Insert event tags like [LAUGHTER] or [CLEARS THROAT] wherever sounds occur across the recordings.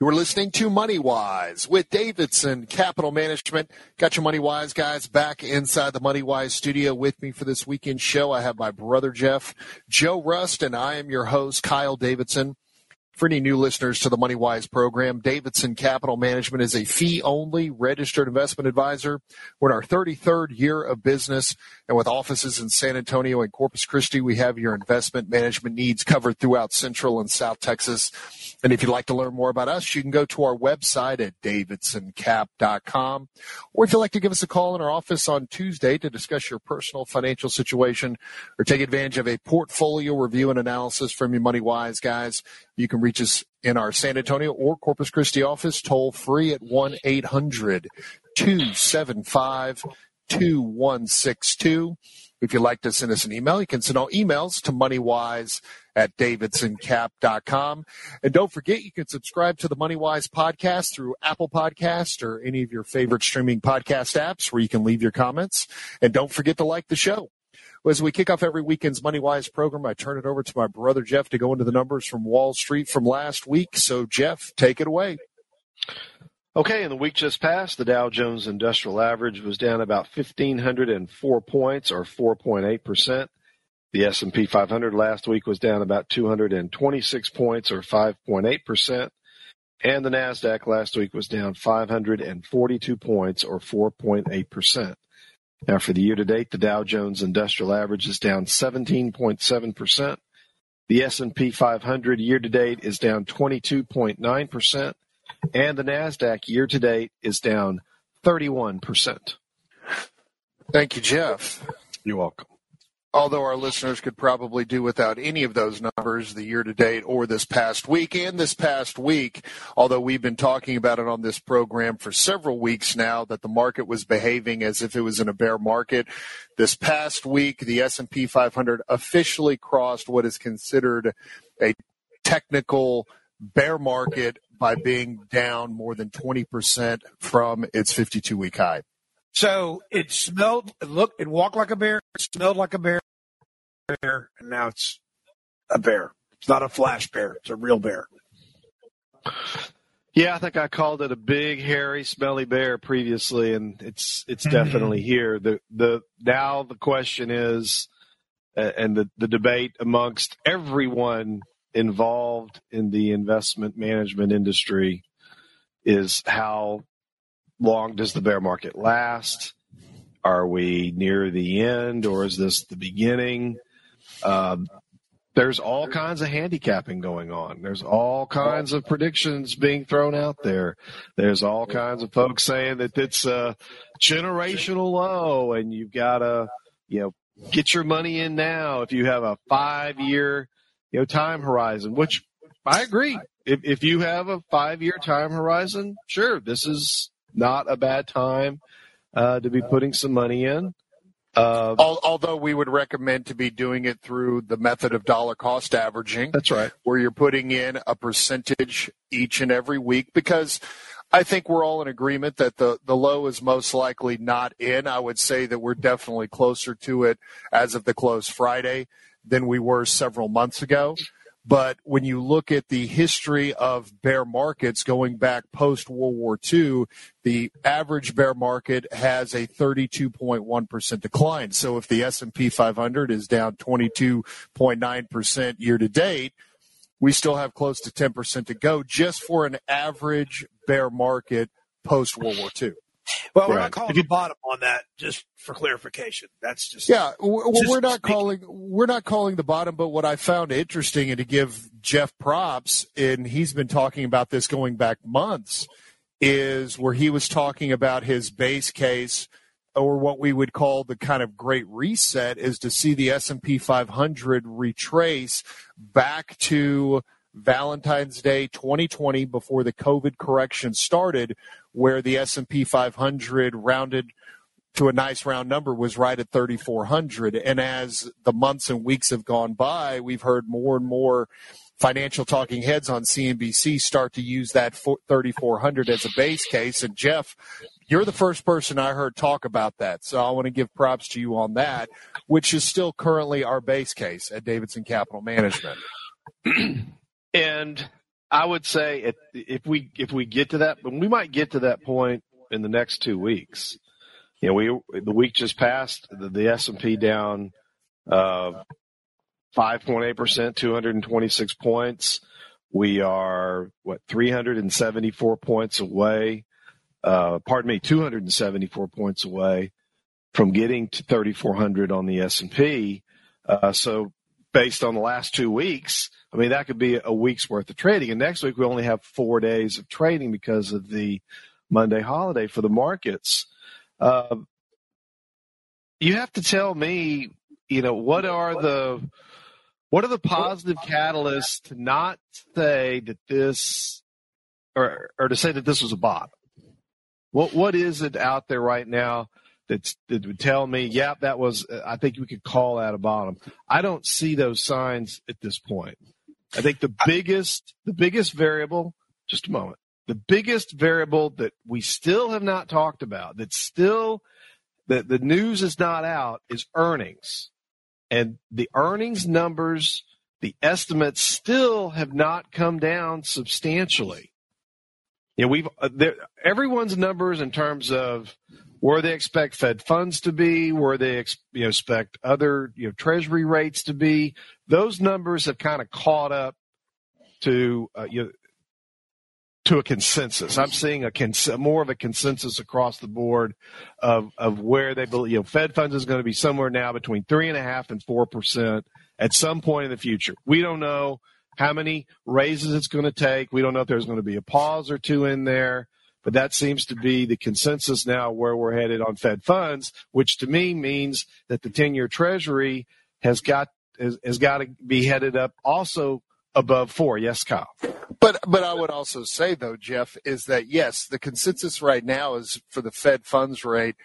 You are listening to Money Wise with Davidson Capital Management. Got your Money Wise guys back inside the Money Wise studio with me for this weekend show. I have my brother Jeff, Joe Rust, and I am your host, Kyle Davidson. For any new listeners to the Money Wise program, Davidson Capital Management is a fee only registered investment advisor. We're in our 33rd year of business, and with offices in San Antonio and Corpus Christi, we have your investment management needs covered throughout Central and South Texas. And if you'd like to learn more about us, you can go to our website at davidsoncap.com. Or if you'd like to give us a call in our office on Tuesday to discuss your personal financial situation or take advantage of a portfolio review and analysis from your Money Wise guys, you can reach us in our San Antonio or Corpus Christi office toll free at 1 800 275 2162. If you'd like to send us an email, you can send all emails to moneywise at davidsoncap.com. And don't forget, you can subscribe to the MoneyWise podcast through Apple Podcast or any of your favorite streaming podcast apps where you can leave your comments. And don't forget to like the show. As we kick off every weekend's MoneyWise program, I turn it over to my brother Jeff to go into the numbers from Wall Street from last week. So, Jeff, take it away. Okay, in the week just passed, the Dow Jones Industrial Average was down about 1,504 points, or 4.8 percent. The S&P 500 last week was down about 226 points or 5.8%. And the NASDAQ last week was down 542 points or 4.8%. Now for the year to date, the Dow Jones Industrial Average is down 17.7%. The S&P 500 year to date is down 22.9%. And the NASDAQ year to date is down 31%. Thank you, Jeff. You're welcome although our listeners could probably do without any of those numbers the year to date or this past week and this past week although we've been talking about it on this program for several weeks now that the market was behaving as if it was in a bear market. This past week the S&P 500 officially crossed what is considered a technical bear market by being down more than 20% from its 52 week high so it smelled, it looked, it walked like a bear, it smelled like a bear, bear, and now it's a bear. It's not a flash bear; it's a real bear. Yeah, I think I called it a big, hairy, smelly bear previously, and it's it's mm-hmm. definitely here. The the now the question is, and the the debate amongst everyone involved in the investment management industry is how long does the bear market last? Are we near the end or is this the beginning? Um, there's all kinds of handicapping going on. There's all kinds of predictions being thrown out there. There's all kinds of folks saying that it's a generational low and you've got to, you know, get your money in now if you have a five year, you know, time horizon, which I agree. If, if you have a five year time horizon, sure, this is not a bad time uh, to be putting some money in. Uh, Although we would recommend to be doing it through the method of dollar cost averaging. That's right. Where you're putting in a percentage each and every week because I think we're all in agreement that the, the low is most likely not in. I would say that we're definitely closer to it as of the close Friday than we were several months ago. But when you look at the history of bear markets going back post World War II, the average bear market has a 32.1% decline. So if the S&P 500 is down 22.9% year to date, we still have close to 10% to go just for an average bear market post World War II. Well, we're not calling the bottom on that, just for clarification. That's just yeah. Well, just we're not calling we're not calling the bottom, but what I found interesting and to give Jeff props, and he's been talking about this going back months, is where he was talking about his base case or what we would call the kind of great reset is to see the S&P 500 retrace back to Valentine's Day 2020 before the COVID correction started where the S&P 500 rounded to a nice round number was right at 3,400. And as the months and weeks have gone by, we've heard more and more financial talking heads on CNBC start to use that 3,400 as a base case. And Jeff, you're the first person I heard talk about that. So I want to give props to you on that, which is still currently our base case at Davidson Capital Management. [CLEARS THROAT] and I would say if, if we if we get to that, but we might get to that point in the next two weeks. You know, we the week just passed, the, the S and P down uh, five point eight percent, two hundred and twenty six points. We are what three hundred and seventy four points away. Uh, pardon me, two hundred and seventy four points away from getting to thirty four hundred on the S and P. Uh, so based on the last two weeks, I mean, that could be a week's worth of trading. And next week, we only have four days of trading because of the Monday holiday for the markets. Uh, you have to tell me, you know, what are the what are the positive catalysts to not say that this or or to say that this was a bot? What what is it out there right now that's, that would tell me, yeah, that was, I think we could call that a bottom. I don't see those signs at this point. I think the biggest, the biggest variable, just a moment, the biggest variable that we still have not talked about, that still, that the news is not out is earnings. And the earnings numbers, the estimates still have not come down substantially. You know, we've, uh, everyone's numbers in terms of where they expect Fed funds to be, where they ex- you know, expect other you know, Treasury rates to be. Those numbers have kind of caught up to uh, you know, to a consensus. I'm seeing a cons- more of a consensus across the board of of where they believe. You know, Fed funds is going to be somewhere now between three and a half and four percent at some point in the future. We don't know how many raises it's going to take. We don't know if there's going to be a pause or two in there. But that seems to be the consensus now where we're headed on Fed funds, which to me means that the 10 year treasury has got, has, has got to be headed up also above four. Yes, Kyle. But but I would also say though, Jeff, is that yes, the consensus right now is for the Fed funds rate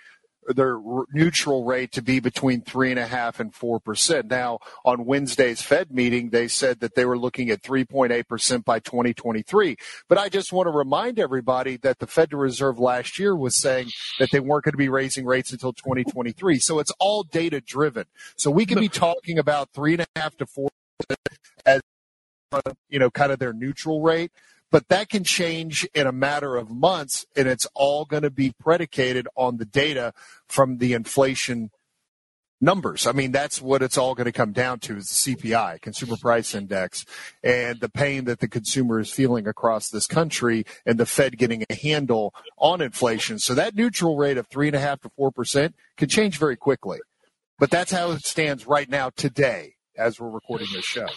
their neutral rate to be between three and a half and four percent. Now, on Wednesday's Fed meeting, they said that they were looking at 3.8 percent by 2023. But I just want to remind everybody that the Federal Reserve last year was saying that they weren't going to be raising rates until 2023. So it's all data driven. So we can be talking about three and a half to four as uh, you know, kind of their neutral rate but that can change in a matter of months, and it's all going to be predicated on the data from the inflation numbers. I mean, that's what it's all going to come down to is the CPI, Consumer Price Index, and the pain that the consumer is feeling across this country and the Fed getting a handle on inflation. So that neutral rate of three and a half to four percent can change very quickly. But that's how it stands right now today as we're recording this show.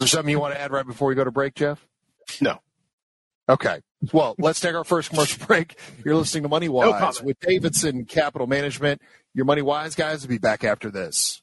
Is there something you want to add right before we go to break, Jeff? No. Okay. Well, let's take our first commercial [LAUGHS] break. You're listening to Money Wise no with Davidson Capital Management. Your Money Wise guys will be back after this.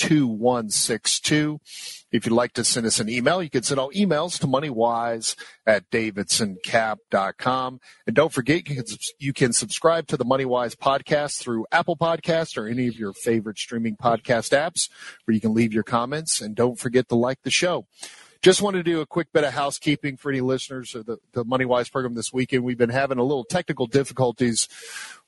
2162. If you'd like to send us an email, you can send all emails to moneywise at davidsoncap.com. And don't forget, you can, you can subscribe to the Moneywise podcast through Apple Podcast or any of your favorite streaming podcast apps where you can leave your comments. And don't forget to like the show. Just wanted to do a quick bit of housekeeping for any listeners of the, the MoneyWise program this weekend. We've been having a little technical difficulties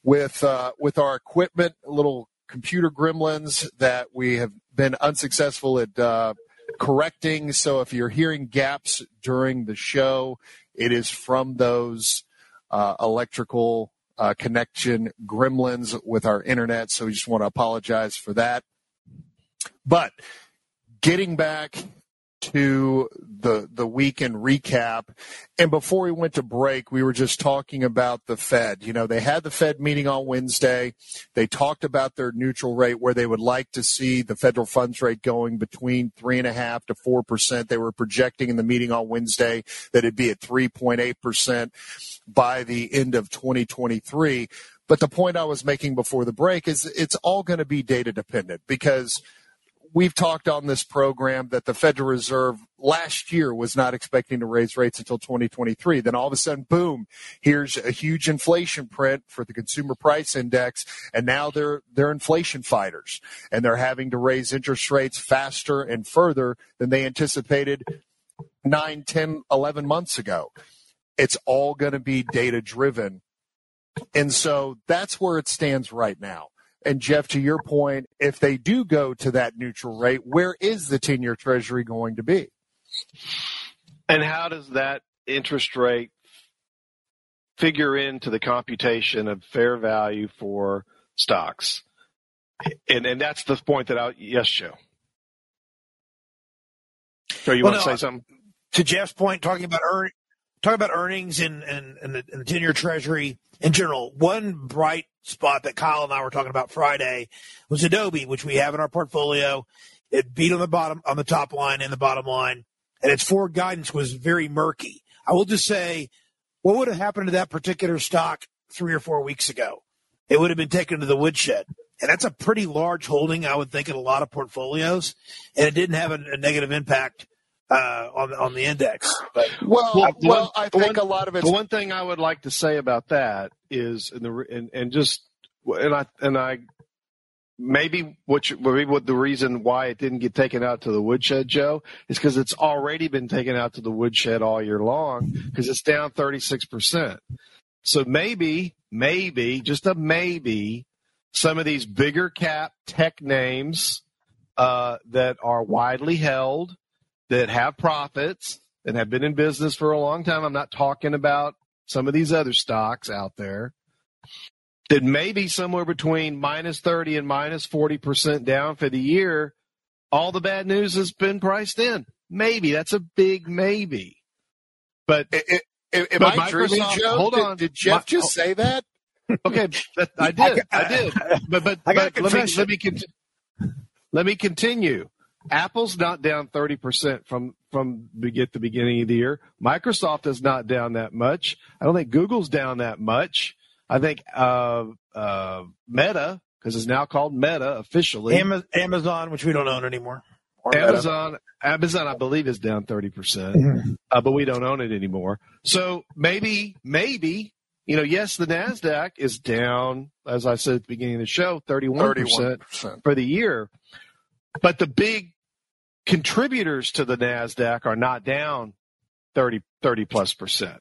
with uh, with our equipment, a little computer gremlins that we have been unsuccessful at uh, correcting. So if you're hearing gaps during the show, it is from those uh, electrical uh, connection gremlins with our internet. So we just want to apologize for that. But getting back to the the weekend recap. And before we went to break, we were just talking about the Fed. You know, they had the Fed meeting on Wednesday. They talked about their neutral rate, where they would like to see the federal funds rate going between three and a half to four percent. They were projecting in the meeting on Wednesday that it'd be at three point eight percent by the end of 2023. But the point I was making before the break is it's all going to be data dependent because we've talked on this program that the Federal Reserve last year was not expecting to raise rates until 2023. Then all of a sudden, boom, here's a huge inflation print for the consumer price index. And now they're, they're inflation fighters and they're having to raise interest rates faster and further than they anticipated nine, 10, 11 months ago. It's all going to be data driven. And so that's where it stands right now. And Jeff, to your point, if they do go to that neutral rate, where is the 10 year treasury going to be? And how does that interest rate figure into the computation of fair value for stocks? And and that's the point that I yes, Joe. So you well, want no, to say something? To Jeff's point, talking about earn, talking about earnings and and, and the, and the ten year treasury in general, one bright spot that Kyle and I were talking about Friday was Adobe, which we have in our portfolio. It beat on the bottom, on the top line and the bottom line, and its forward guidance was very murky. I will just say, what would have happened to that particular stock three or four weeks ago? It would have been taken to the woodshed. And that's a pretty large holding, I would think, in a lot of portfolios. And it didn't have a, a negative impact uh, on on the index. But well, well, well I think one, a lot of it. The one thing I would like to say about that is, in the and, and just and I and I maybe what you, maybe what the reason why it didn't get taken out to the woodshed, Joe, is because it's already been taken out to the woodshed all year long because it's down thirty six percent. So maybe, maybe, just a maybe, some of these bigger cap tech names uh, that are widely held that have profits and have been in business for a long time. I'm not talking about some of these other stocks out there that may be somewhere between minus 30 and minus 40% down for the year. All the bad news has been priced in. Maybe that's a big maybe. But it, it, am I dreaming, Joe? Hold on. Did Jeff just oh. say that? [LAUGHS] Okay, [LAUGHS] I did. I did. [LAUGHS] But but, I got but let me let me con- let me continue. Apple's not down 30% from, from get the beginning of the year. Microsoft is not down that much. I don't think Google's down that much. I think, uh, uh, Meta, because it's now called Meta officially. Amazon, which we don't own anymore. Amazon, Amazon, I believe is down 30%, percent uh, but we don't own it anymore. So maybe, maybe, you know, yes, the NASDAQ is down, as I said at the beginning of the show, 31%, 31%. for the year. But the big contributors to the NASDAQ are not down 30, 30 plus percent.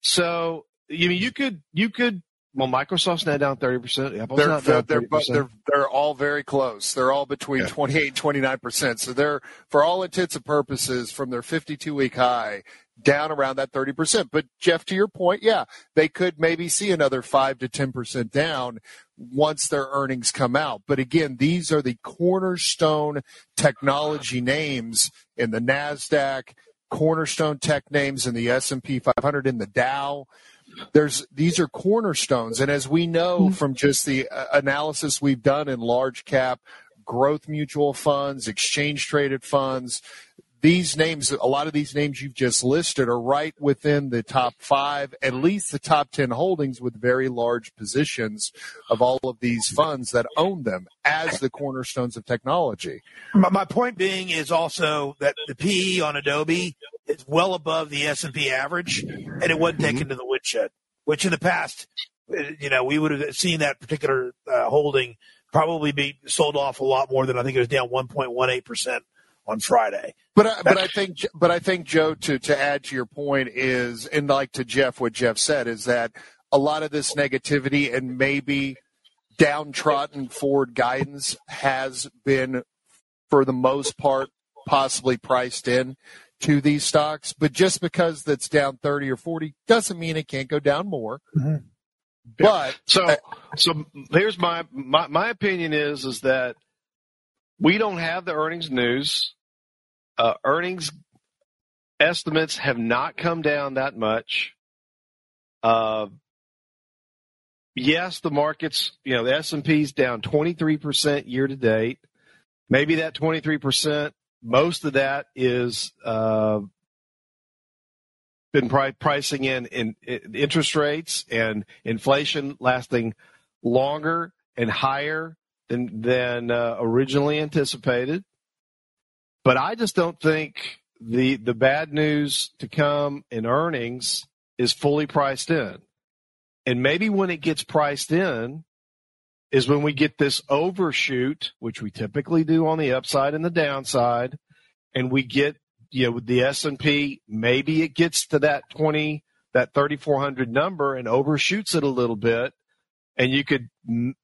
So, you mean, you could, you could, well, Microsoft's now down 30%. Apple's they're, not down 30%. They're, they're, they're all very close. They're all between yeah. 28 and 29%. So they're, for all intents and purposes, from their 52 week high, down around that 30%. But Jeff, to your point, yeah, they could maybe see another 5 to 10% down once their earnings come out. But again, these are the cornerstone technology names in the Nasdaq, cornerstone tech names in the S&P 500 in the Dow. There's these are cornerstones and as we know mm-hmm. from just the uh, analysis we've done in large cap growth mutual funds, exchange traded funds, these names, a lot of these names you've just listed are right within the top five, at least the top 10 holdings with very large positions of all of these funds that own them as the cornerstones of technology. My, point being is also that the PE on Adobe is well above the S&P average and it wasn't taken mm-hmm. to the woodshed, which in the past, you know, we would have seen that particular uh, holding probably be sold off a lot more than I think it was down 1.18% on Friday. But I, but I think but I think Joe to to add to your point is and like to Jeff what Jeff said is that a lot of this negativity and maybe downtrodden forward guidance has been for the most part possibly priced in to these stocks but just because that's down 30 or 40 doesn't mean it can't go down more mm-hmm. but so uh, so here's my, my my opinion is is that we don't have the earnings news uh, earnings estimates have not come down that much. Uh, yes, the markets, you know, the S and P's down 23% year to date. Maybe that 23%, most of that is uh, been pri- pricing in, in, in interest rates and inflation lasting longer and higher than than uh, originally anticipated. But I just don't think the the bad news to come in earnings is fully priced in. And maybe when it gets priced in is when we get this overshoot, which we typically do on the upside and the downside, and we get you know with the S&P, maybe it gets to that 20 that 3400 number and overshoots it a little bit and you could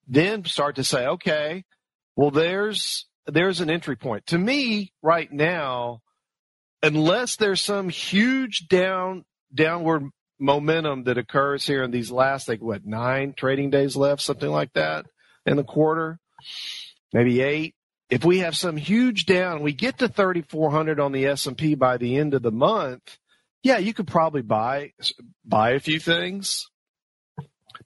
then start to say, okay, well, there's there's an entry point. To me, right now, unless there's some huge down downward momentum that occurs here in these last like what nine trading days left, something like that in the quarter, maybe eight. If we have some huge down, we get to 3,400 on the S and P by the end of the month. Yeah, you could probably buy buy a few things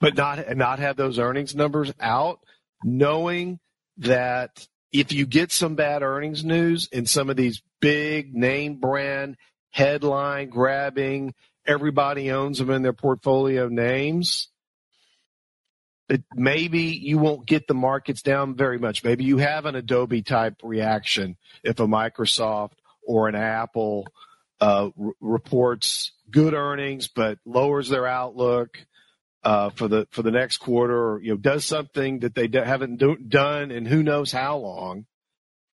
but not not have those earnings numbers out, knowing that if you get some bad earnings news in some of these big name brand headline grabbing, everybody owns them in their portfolio names. Maybe you won't get the markets down very much. Maybe you have an Adobe type reaction if a Microsoft or an Apple uh, r- reports good earnings but lowers their outlook uh, for the for the next quarter, or you know, does something that they haven't do, done in who knows how long,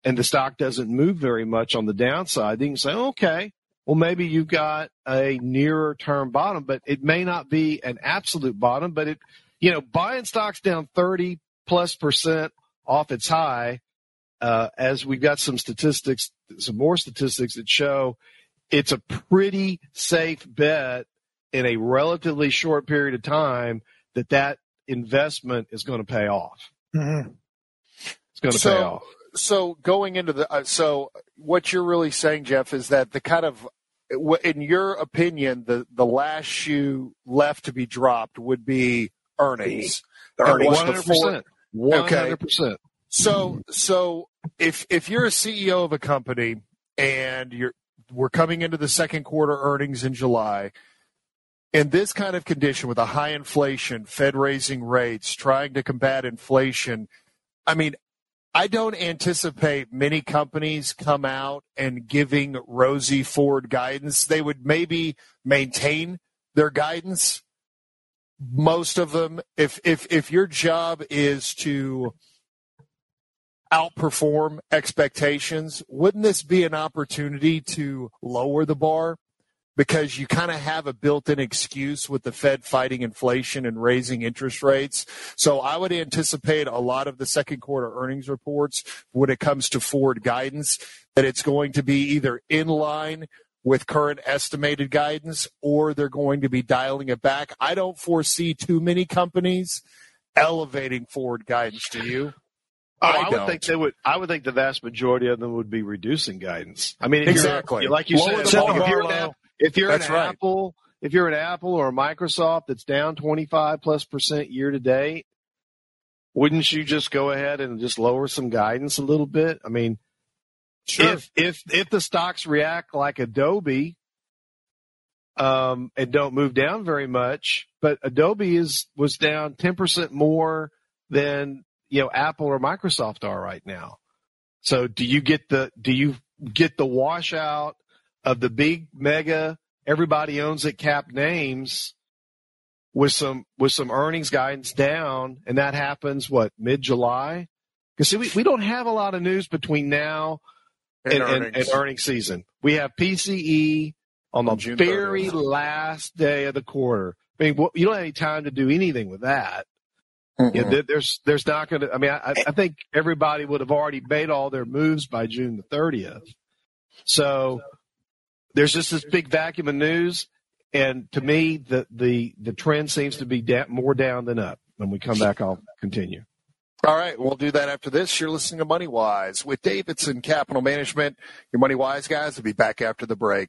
and the stock doesn't move very much on the downside, then you can say, okay, well maybe you've got a nearer term bottom, but it may not be an absolute bottom, but it, you know, buying stocks down thirty plus percent off its high, uh, as we've got some statistics, some more statistics that show it's a pretty safe bet in a relatively short period of time that that investment is going to pay off. Mm-hmm. It's going to so, pay off. So going into the uh, so what you're really saying, Jeff, is that the kind of in your opinion, the the last shoe left to be dropped would be earnings. The earnings, one hundred percent, one hundred percent. So so if if you're a CEO of a company and you're we're coming into the second quarter earnings in July in this kind of condition with a high inflation, Fed raising rates, trying to combat inflation, I mean, I don't anticipate many companies come out and giving rosy forward guidance. They would maybe maintain their guidance. Most of them, if if if your job is to outperform expectations, wouldn't this be an opportunity to lower the bar? Because you kind of have a built-in excuse with the Fed fighting inflation and raising interest rates. So I would anticipate a lot of the second quarter earnings reports when it comes to forward guidance that it's going to be either in line with current estimated guidance or they're going to be dialing it back. I don't foresee too many companies elevating forward guidance. Do you? Oh, I, I would think they would. I would think the vast majority of them would be reducing guidance. I mean, exactly. like you said, if you're, an, if you're That's an right. Apple, if you're an Apple or a Microsoft that's down 25 plus percent year to date, wouldn't you just go ahead and just lower some guidance a little bit? I mean, sure. if if if the stocks react like Adobe, um, and don't move down very much, but Adobe is was down 10 percent more than you know Apple or Microsoft are right now. So do you get the do you get the washout of the big mega everybody owns it cap names with some with some earnings guidance down, and that happens what mid July. Because see, we we don't have a lot of news between now and, and, earnings. and, and earnings season. We have PCE on the June very 30th. last day of the quarter. I mean, you don't have any time to do anything with that. Mm-hmm. there's there's not going to. I mean, I, I think everybody would have already made all their moves by June the 30th. So there's just this big vacuum of news, and to me, the the the trend seems to be da- more down than up. When we come back, I'll continue. All right, we'll do that after this. You're listening to Money Wise with Davidson Capital Management. Your Money Wise guys will be back after the break.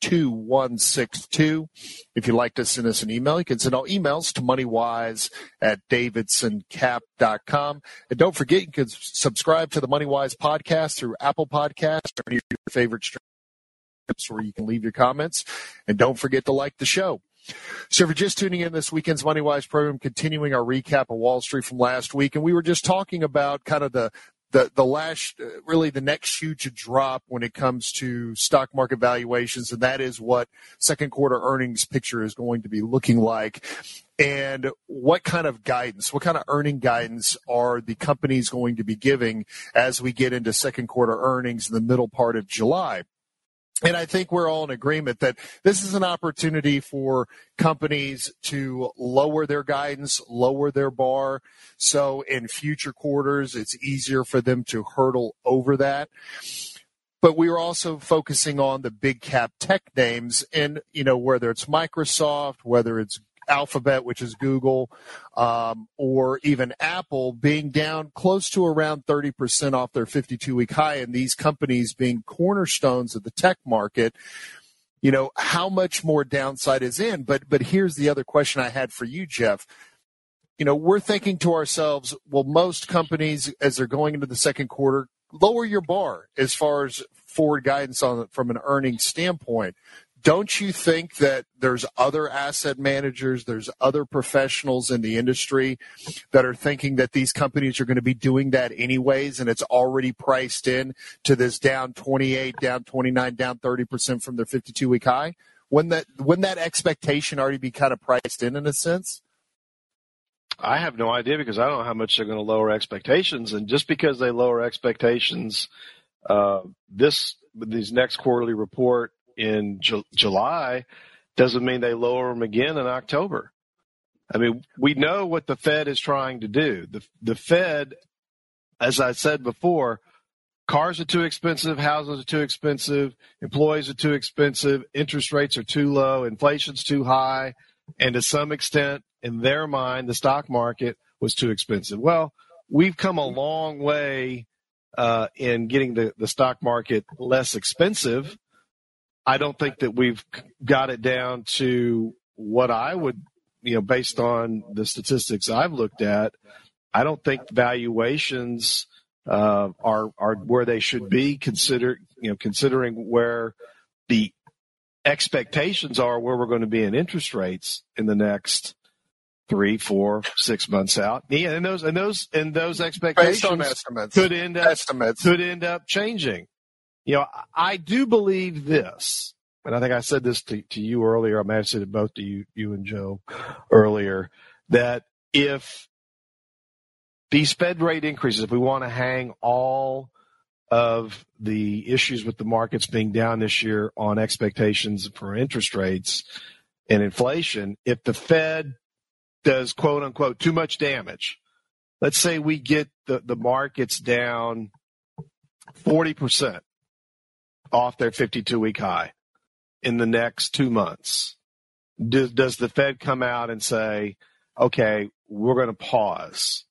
2162. If you'd like to send us an email, you can send all emails to moneywise at davidsoncap.com. And don't forget, you can subscribe to the Moneywise podcast through Apple Podcasts or any of your favorite streams where you can leave your comments. And don't forget to like the show. So, for just tuning in this weekend's MoneyWise program, continuing our recap of Wall Street from last week, and we were just talking about kind of the the the last uh, really the next huge drop when it comes to stock market valuations, and that is what second quarter earnings picture is going to be looking like. And what kind of guidance, what kind of earning guidance are the companies going to be giving as we get into second quarter earnings in the middle part of July? And I think we're all in agreement that this is an opportunity for companies to lower their guidance, lower their bar. So in future quarters, it's easier for them to hurdle over that. But we are also focusing on the big cap tech names and, you know, whether it's Microsoft, whether it's Alphabet, which is Google, um, or even Apple being down close to around 30% off their 52 week high, and these companies being cornerstones of the tech market. You know, how much more downside is in? But, but here's the other question I had for you, Jeff. You know, we're thinking to ourselves, well, most companies, as they're going into the second quarter, lower your bar as far as forward guidance on from an earnings standpoint don't you think that there's other asset managers, there's other professionals in the industry that are thinking that these companies are going to be doing that anyways, and it's already priced in to this down 28, down 29, down 30% from their 52 week high? Wouldn't that, wouldn't that expectation already be kind of priced in in a sense? I have no idea because I don't know how much they're going to lower expectations, and just because they lower expectations, uh, this these next quarterly report in Ju- July doesn't mean they lower them again in October. I mean, we know what the Fed is trying to do. The the Fed, as I said before, cars are too expensive, houses are too expensive, employees are too expensive, interest rates are too low, inflation's too high, and to some extent, in their mind, the stock market was too expensive. Well, we've come a long way uh, in getting the, the stock market less expensive I don't think that we've got it down to what I would, you know, based on the statistics I've looked at. I don't think valuations uh, are are where they should be. Consider you know considering where the expectations are where we're going to be in interest rates in the next three, four, six months out. Yeah, and those and those and those expectations could end up estimates. could end up changing. You know, I do believe this, and I think I said this to, to you earlier. I may have said it both to you, you and Joe earlier, that if these Fed rate increases, if we want to hang all of the issues with the markets being down this year on expectations for interest rates and inflation, if the Fed does quote unquote too much damage, let's say we get the, the markets down 40% off their 52 week high in the next two months, does, does the Fed come out and say, okay, we're going to pause?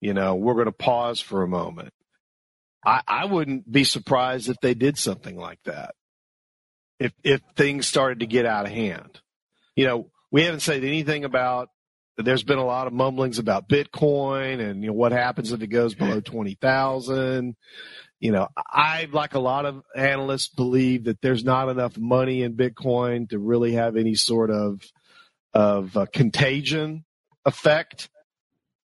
You know, we're going to pause for a moment. I, I wouldn't be surprised if they did something like that. If, if things started to get out of hand, you know, we haven't said anything about there's been a lot of mumblings about Bitcoin and you know what happens if it goes below twenty thousand you know, I, like a lot of analysts, believe that there's not enough money in Bitcoin to really have any sort of of uh, contagion effect.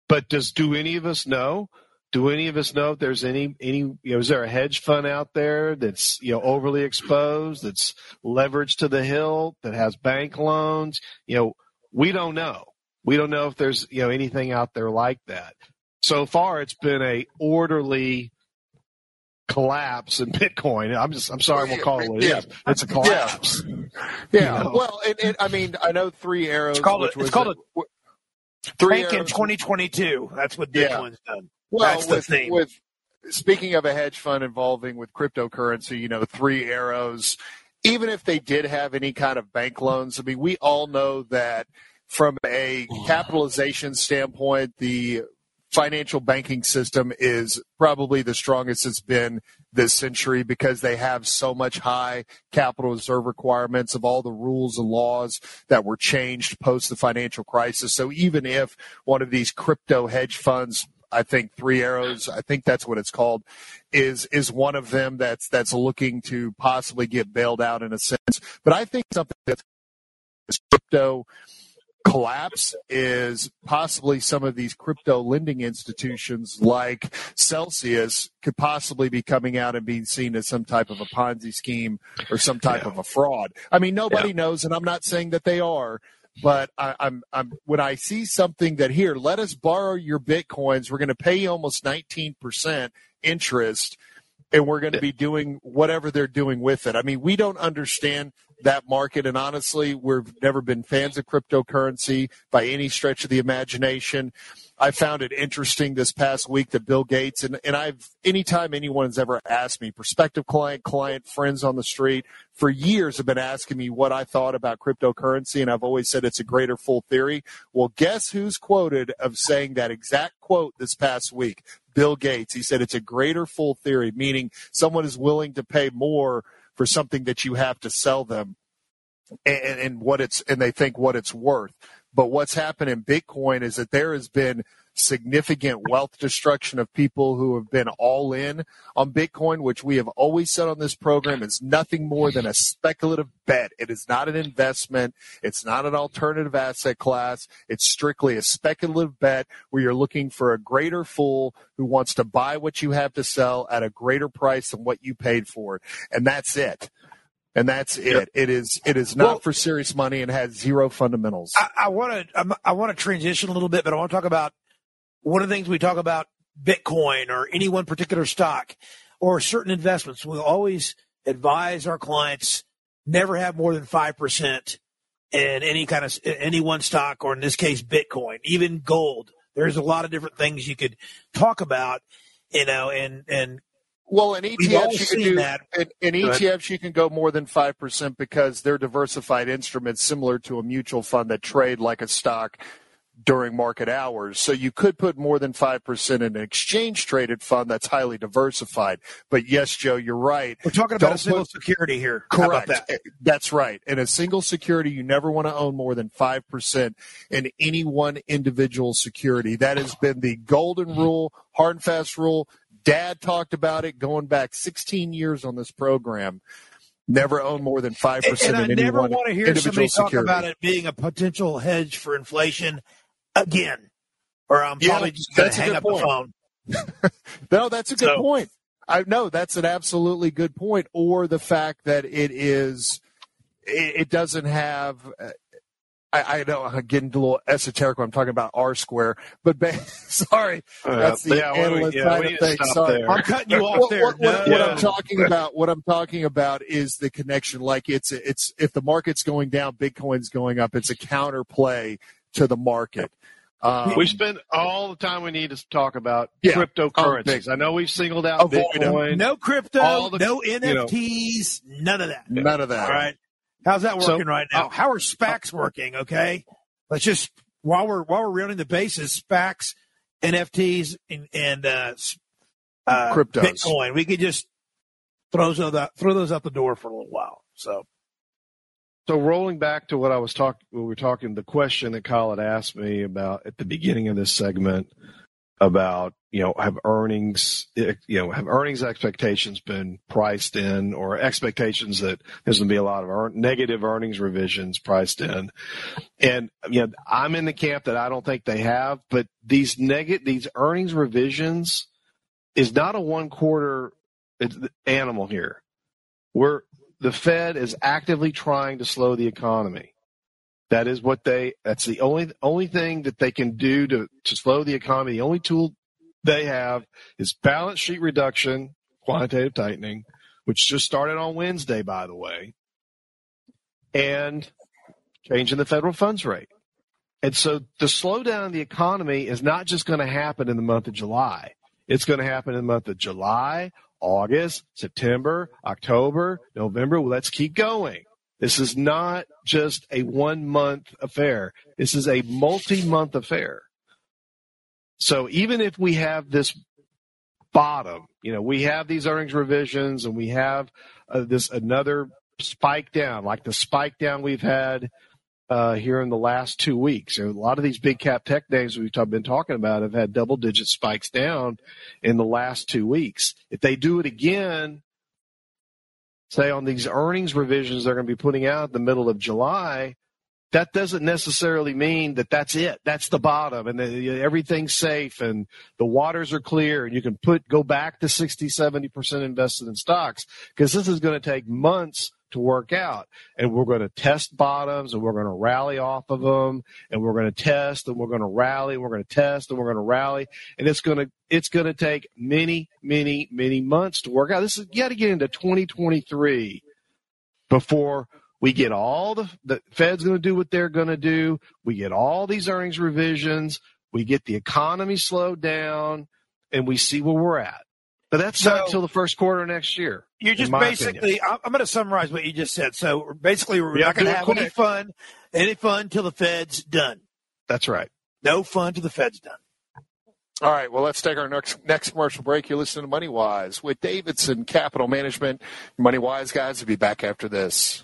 But does do any of us know? Do any of us know if there's any any you know is there a hedge fund out there that's you know overly exposed, that's leveraged to the hill, that has bank loans? You know, we don't know. We don't know if there's you know anything out there like that. So far, it's been a orderly collapse in Bitcoin. I'm just I'm sorry, we'll call it what it Yeah. is. It's a collapse. [LAUGHS] [LAUGHS] Yeah. You know. Well, and, and I mean, I know three arrows. It's called which a- was it's called a, three Bank in 2022. That's what Yeah. Bitcoin's done. Well, That's the with, theme. with speaking of a hedge fund involving with cryptocurrency, you know, three arrows. Even if they did have any kind of bank loans, I mean, we all know that from a [SIGHS] capitalization standpoint, the financial banking system is probably the strongest it's been this century because they have so much high capital reserve requirements of all the rules and laws that were changed post the financial crisis. So even if one of these crypto hedge funds I think Three Arrows, I think that's what it's called, is is one of them that's that's looking to possibly get bailed out in a sense. But I think something that's crypto collapse is possibly some of these crypto lending institutions like Celsius could possibly be coming out and being seen as some type of a Ponzi scheme or some type Yeah. of a fraud. I mean, nobody knows, and I'm not saying that they are. But I, I'm, I'm when I see something that here, let us borrow your bitcoins. We're going to pay you almost 19% interest, and we're going to be doing whatever they're doing with it. I mean, we don't understand that market, and honestly, we've never been fans of cryptocurrency by any stretch of the imagination. I found it interesting this past week that Bill Gates and, and I've anytime anyone's ever asked me, prospective client, client, friends on the street, for years have been asking me what I thought about cryptocurrency, and I've always said it's a greater fool theory. Well, guess who's quoted of saying that exact quote this past week? Bill Gates. He said it's a greater fool theory, meaning someone is willing to pay more for something that you have to sell them and, and what it's and they think what it's worth. But what's happened in Bitcoin is that there has been significant wealth destruction of people who have been all in on Bitcoin, which we have always said on this program is nothing more than a speculative bet. It is not an investment. It's not an alternative asset class. It's strictly a speculative bet where you're looking for a greater fool who wants to buy what you have to sell at a greater price than what you paid for it. And that's it. And that's it. It is it is not Well- for serious money and has zero fundamentals. I want to I want to transition a little bit, but I want to talk about one of the things we talk about Bitcoin or any one particular stock or certain investments. We'll always advise our clients never have more than five percent in any kind of any one stock, or in this case, Bitcoin, even gold. There's a lot of different things you could talk about, you know, and and Well, in ETFs you can do that. in, in ETFs you can go more than five percent because they're diversified instruments similar to a mutual fund that trade like a stock during market hours. So you could put more than five percent in an exchange traded fund that's highly diversified. But yes, Joe, you're right. we're talking about Don't a single put- security here. Correct. that? That's right. In a single security, you never want to own more than 5% in any one individual security. That has been the golden rule, hard and fast rule. Dad talked about it going back 16 years on this program. Never own more than 5% And I in any never want to hear somebody talk security. about it being a potential hedge for inflation again, or I'm Yeah, probably just going to hang up point. the phone. [LAUGHS] No, that's a good So- point. I no, that's an absolutely good point. Or the fact that it is, it, it doesn't have. Uh, I, I know I'm getting a little esoteric when I'm talking about R square, but ba- [LAUGHS] sorry, that's the yeah, we- analyst yeah, side of need things. Sorry. there. I'm cutting you [LAUGHS] off What, there. what, what, No. what Yeah. I'm talking about, what I'm talking about is the connection. Like it's it's if the market's going down, Bitcoin's going up. It's a counterplay to the market. Um, We spend all the time we need to talk about Yeah. cryptocurrencies. Oh, I know we've singled out Avoid 'em. Bitcoin. No crypto, the- no you know. NFTs, none of that. none of that. All right. How's that So- working right now? How are SPACs working? Okay. Let's just while we're while we're running the bases, SPACs, NFTs, and, and uh, uh, Cryptos. Bitcoin. We could just throw those out, throw those out the door for a little while. So So rolling back to what I was talking, we were talking, the question that Kyle had asked me about at the beginning of this segment about, you know, have earnings, eh, you know, have earnings expectations been priced in or expectations that there's going to be a lot of earn, negative earnings revisions priced in. And, you know, I'm in the camp that I don't think they have, but these negative, these earnings revisions is not a one quarter animal here. We're, the Fed is actively trying to slow the economy. That is what they. That's the only only thing that they can do to to slow the economy. The only tool they have is balance sheet reduction, quantitative tightening, which just started on Wednesday, by the way, and changing the federal funds rate. And so the slowdown in the economy is not just going to happen in the month of July. It's going to happen in the month of July, August, September, October, November. Let's keep going. This is not just a one month affair. This is a multi month affair. So even if we have this bottom, you know, we have these earnings revisions and we have uh, this another spike down, like the spike down we've had uh, here in the last two weeks. a lot of these big cap tech names we've been talking about have had double digit spikes down in the last two weeks. If they do it again, say on these earnings revisions they're going to be putting out in the middle of July, that doesn't necessarily mean that that's it. That's the bottom and the, everything's safe and the waters are clear and you can put, go back to 60, 70% invested in stocks because this is going to take months to work out. And we're going to test bottoms and we're going to rally off of them and we're going to test and we're going to rally and we're going to test and we're going to rally. And it's going to, it's going to take many, many, many months to work out. This is, you got to get into 2023 before we get all the, the Fed's going to do what they're going to do. We get all these earnings revisions. We get the economy slowed down and we see where we're at. But that's so, not until the first quarter next year. You're just basically. Opinion. I'm going to summarize what you just said. So basically, we're yeah, not going to have quick. any fun, any fun till the Fed's done. That's right. No fun till the Fed's done. All right. Well, let's take our next next commercial break. You're listening to Money Wise with Davidson Capital Management. Money Wise guys will be back after this.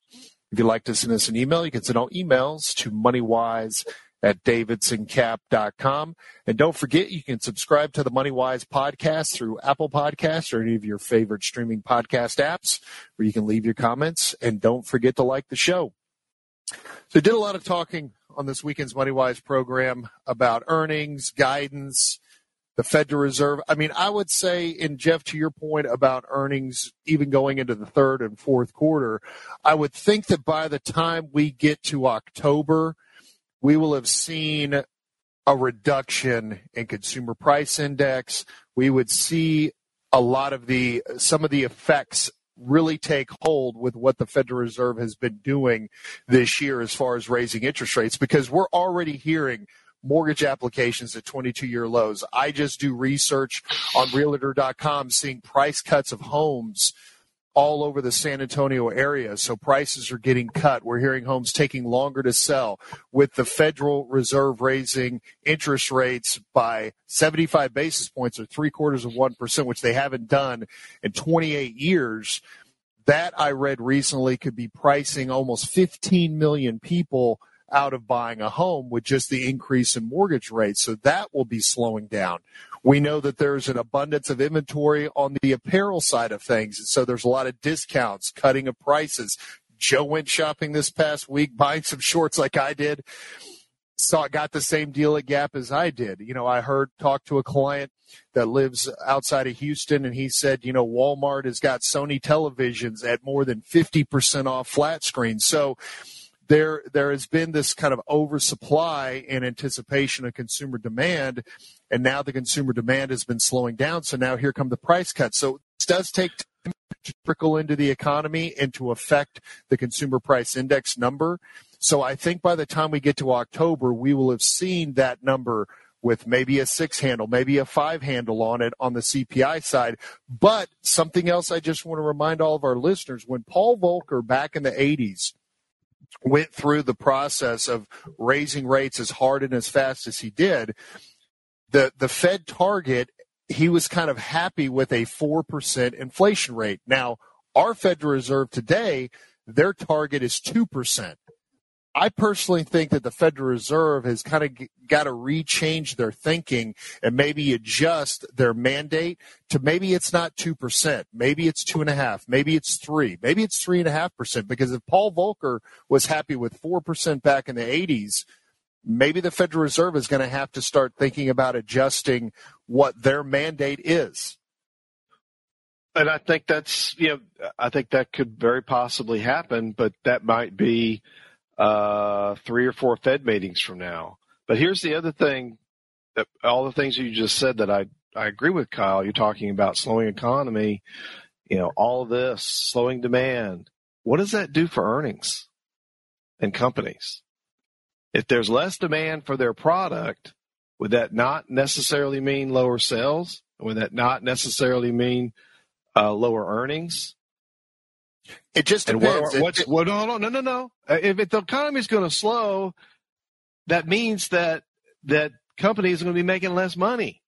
If you'd like to send us an email, you can send all emails to moneywise at davidsoncap.com. And don't forget, you can subscribe to the MoneyWise podcast through Apple Podcasts or any of your favorite streaming podcast apps where you can leave your comments. And don't forget to like the show. So did a lot of talking on this weekend's MoneyWise program about earnings, guidance, the Federal Reserve. I mean, I would say, and Jeff, to your point about earnings, even going into the third and fourth quarter, I would think that by the time we get to October, we will have seen a reduction in consumer price index. We would see a lot of the some of the effects really take hold with what the Federal Reserve has been doing this year as far as raising interest rates because we're already hearing mortgage applications at 22 year lows. I just do research on realtor.com seeing price cuts of homes all over the San Antonio area. So prices are getting cut. We're hearing homes taking longer to sell with the Federal Reserve raising interest rates by 75 basis points or three quarters of 1%, which they haven't done in 28 years. That I read recently could be pricing almost 15 million people out of buying a home with just the increase in mortgage rates. So that will be slowing down. We know that there's an abundance of inventory on the apparel side of things. And so there's a lot of discounts, cutting of prices. Joe went shopping this past week, buying some shorts like I did. Saw got the same deal at Gap as I did. You know, I heard talk to a client that lives outside of Houston, and he said, you know, Walmart has got Sony televisions at more than fifty percent off flat screen. So there there has been this kind of oversupply in anticipation of consumer demand, and now the consumer demand has been slowing down. So now here come the price cuts. So this does take time to trickle into the economy and to affect the consumer price index number. So I think by the time we get to October, we will have seen that number with maybe a six handle, maybe a five handle on it on the CPI side. But something else I just want to remind all of our listeners when Paul Volcker back in the 80s went through the process of raising rates as hard and as fast as he did, the the Fed target he was kind of happy with a four percent inflation rate. Now, our Federal Reserve today, their target is two percent. I personally think that the Federal Reserve has kind of got to rechange their thinking and maybe adjust their mandate to maybe it's not 2%, maybe it's 2.5, maybe it's 3 maybe it's 3.5%. Because if Paul Volcker was happy with 4% back in the 80s, maybe the Federal Reserve is going to have to start thinking about adjusting what their mandate is. And I think that's, you know, I think that could very possibly happen, but that might be uh, three or four Fed meetings from now. But here's the other thing that all the things you just said that I, I agree with Kyle. You're talking about slowing economy, you know, all this, slowing demand. What does that do for earnings and companies? If there's less demand for their product, would that not necessarily mean lower sales? Would that not necessarily mean uh, lower earnings? It just depends. What, what's, well, no, no, no, no. Uh, if, if the economy is going to slow, that means that that companies are going to be making less money.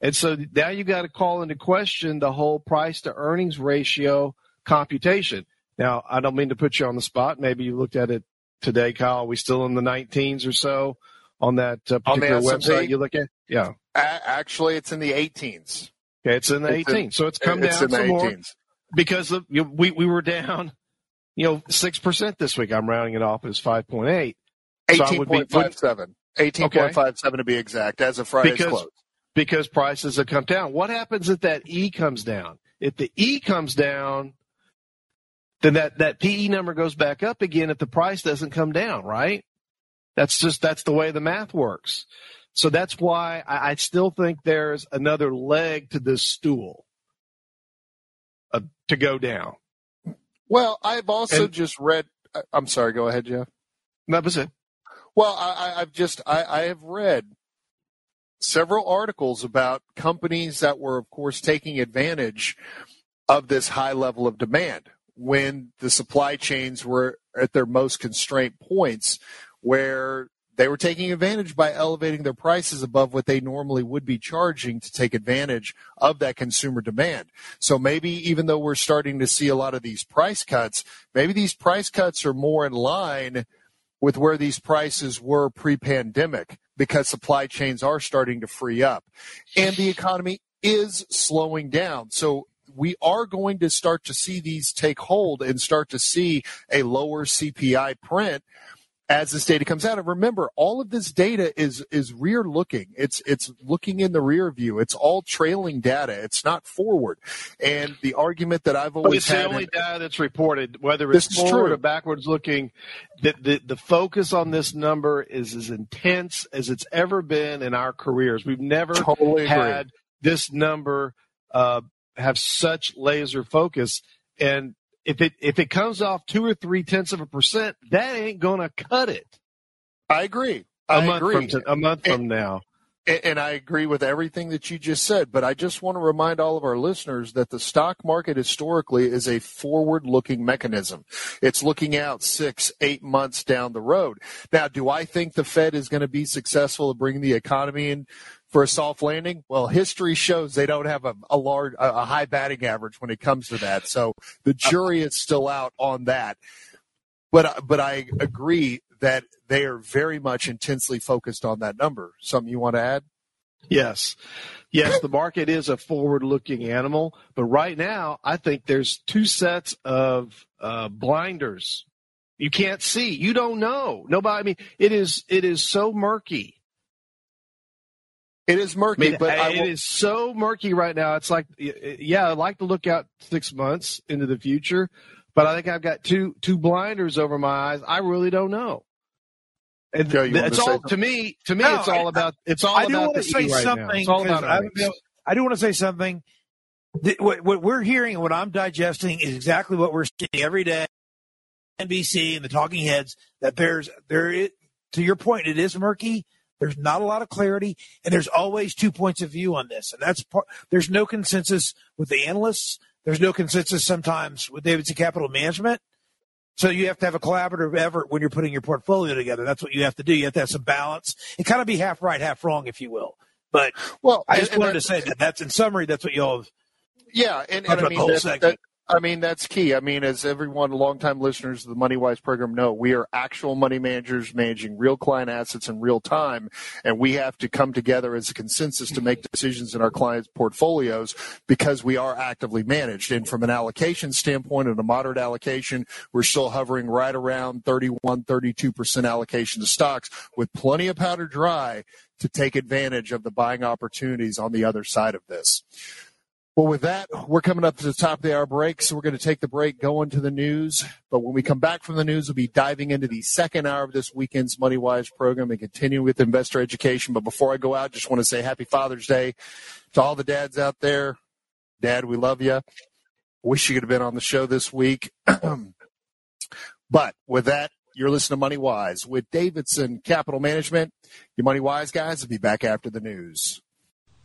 And so now you got to call into question the whole price to earnings ratio computation. Now, I don't mean to put you on the spot. Maybe you looked at it today, Kyle. Are we still in the 19s or so on that uh, particular website you look at? Yeah. Actually, it's in the 18s. Okay, it's in the it's 18s. In, so it's come it's down some 18s. more because of, you know, we we were down, you know, six percent this week. I'm rounding it off as five point eight. Eighteen point five seven. Eighteen point five seven to be exact, as of Friday's because, close. Because prices have come down. What happens if that E comes down? If the E comes down, then that, that PE number goes back up again if the price doesn't come down, right? That's just that's the way the math works. So that's why I, I still think there's another leg to this stool to go down. Well, I've also and, just read. Uh, I'm sorry. Go ahead, Jeff. That was it. Well, I, have just I, I have read several articles about companies that were, of course, taking advantage of this high level of demand when the supply chains were at their most constrained points, where they were taking advantage by elevating their prices above what they normally would be charging to take advantage of that consumer demand. So maybe even though we're starting to see a lot of these price cuts, maybe these price cuts are more in line with where these prices were pre-pandemic because supply chains are starting to free up and the economy is slowing down. So we are going to start to see these take hold and start to see a lower CPI print as this data comes out. And remember, all of this data is is rear looking. It's it's looking in the rear view. It's all trailing data. It's not forward. And the argument that I've always it's the only in, data that's reported, whether it's forward or backwards looking. The, the the focus on this number is as intense as it's ever been in our careers. We've never totally had this number uh, have such laser focus. And if it if it comes off two or three tenths of a percent, that ain't gonna cut it. I agree. I a month agree. From, a month and, from now. And I agree with everything that you just said, but I just want to remind all of our listeners that the stock market historically is a forward looking mechanism. It's looking out six, eight months down the road. Now, do I think the Fed is going to be successful at bringing the economy in for a soft landing? Well, history shows they don't have a, a large, a high batting average when it comes to that. So the jury is still out on that. But but I agree that they are very much intensely focused on that number. Something you want to add? Yes. Yes, the market is a forward looking animal, but right now I think there's two sets of uh, blinders. You can't see. You don't know. Nobody I mean it is it is so murky it is murky, I mean, but it will... is so murky right now. It's like, yeah, I'd like to look out six months into the future, but I think I've got two two blinders over my eyes. I really don't know. And Joe, it's all to me. To me, no, it's all I, about. It's all I do want to say right something. Now. It's all about I, I do want to say something. What, what we're hearing, and what I'm digesting, is exactly what we're seeing every day. NBC and the talking heads that there's there. Is, to your point, it is murky there's not a lot of clarity, and there's always two points of view on this, and that's part. There's no consensus with the analysts. There's no consensus sometimes with Davidson Capital Management. So you have to have a collaborative effort when you're putting your portfolio together. That's what you have to do. You have to have some balance and kind of be half right, half wrong, if you will. But well, I just wanted to say that that's in summary. That's what y'all. Yeah, and, and I mean that, that, I mean, that's key. I mean, as everyone, longtime listeners of the Money Wise program know, we are actual money managers managing real client assets in real time, and we have to come together as a consensus to make decisions in our clients' portfolios because we are actively managed. And from an allocation standpoint and a moderate allocation, we're still hovering right around 31, 32% allocation to stocks with plenty of powder dry to take advantage of the buying opportunities on the other side of this. Well, with that, we're coming up to the top of the hour break, so we're going to take the break, go into the news. But when we come back from the news, we'll be diving into the second hour of this weekend's Money Wise program and continue with investor education. But before I go out, just want to say Happy Father's Day to all the dads out there. Dad, we love you. Wish you could have been on the show this week. [CLEARS THROAT] but with that, you're listening to Money Wise with Davidson Capital Management. Your Money Wise guys will be back after the news.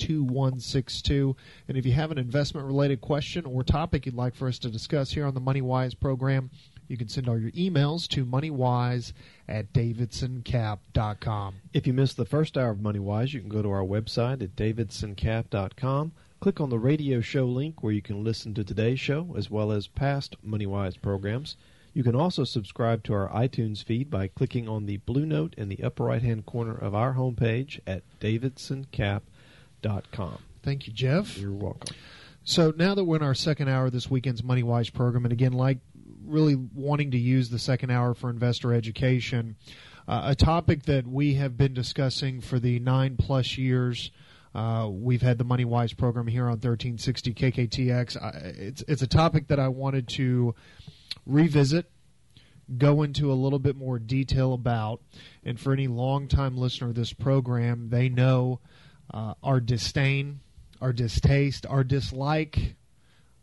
2162. And if you have an investment related question or topic you'd like for us to discuss here on the MoneyWise program, you can send all your emails to moneywise at davidsoncap.com. If you missed the first hour of MoneyWise, you can go to our website at davidsoncap.com. Click on the radio show link where you can listen to today's show as well as past MoneyWise programs. You can also subscribe to our iTunes feed by clicking on the blue note in the upper right hand corner of our homepage at davidsoncap.com com. Thank you, Jeff. You're welcome. So now that we're in our second hour of this weekend's Money Wise program, and again, like really wanting to use the second hour for investor education, uh, a topic that we have been discussing for the nine plus years. Uh, we've had the Money Wise program here on 1360 KKTX. I, it's it's a topic that I wanted to revisit, go into a little bit more detail about, and for any longtime listener of this program, they know uh, our disdain, our distaste, our dislike,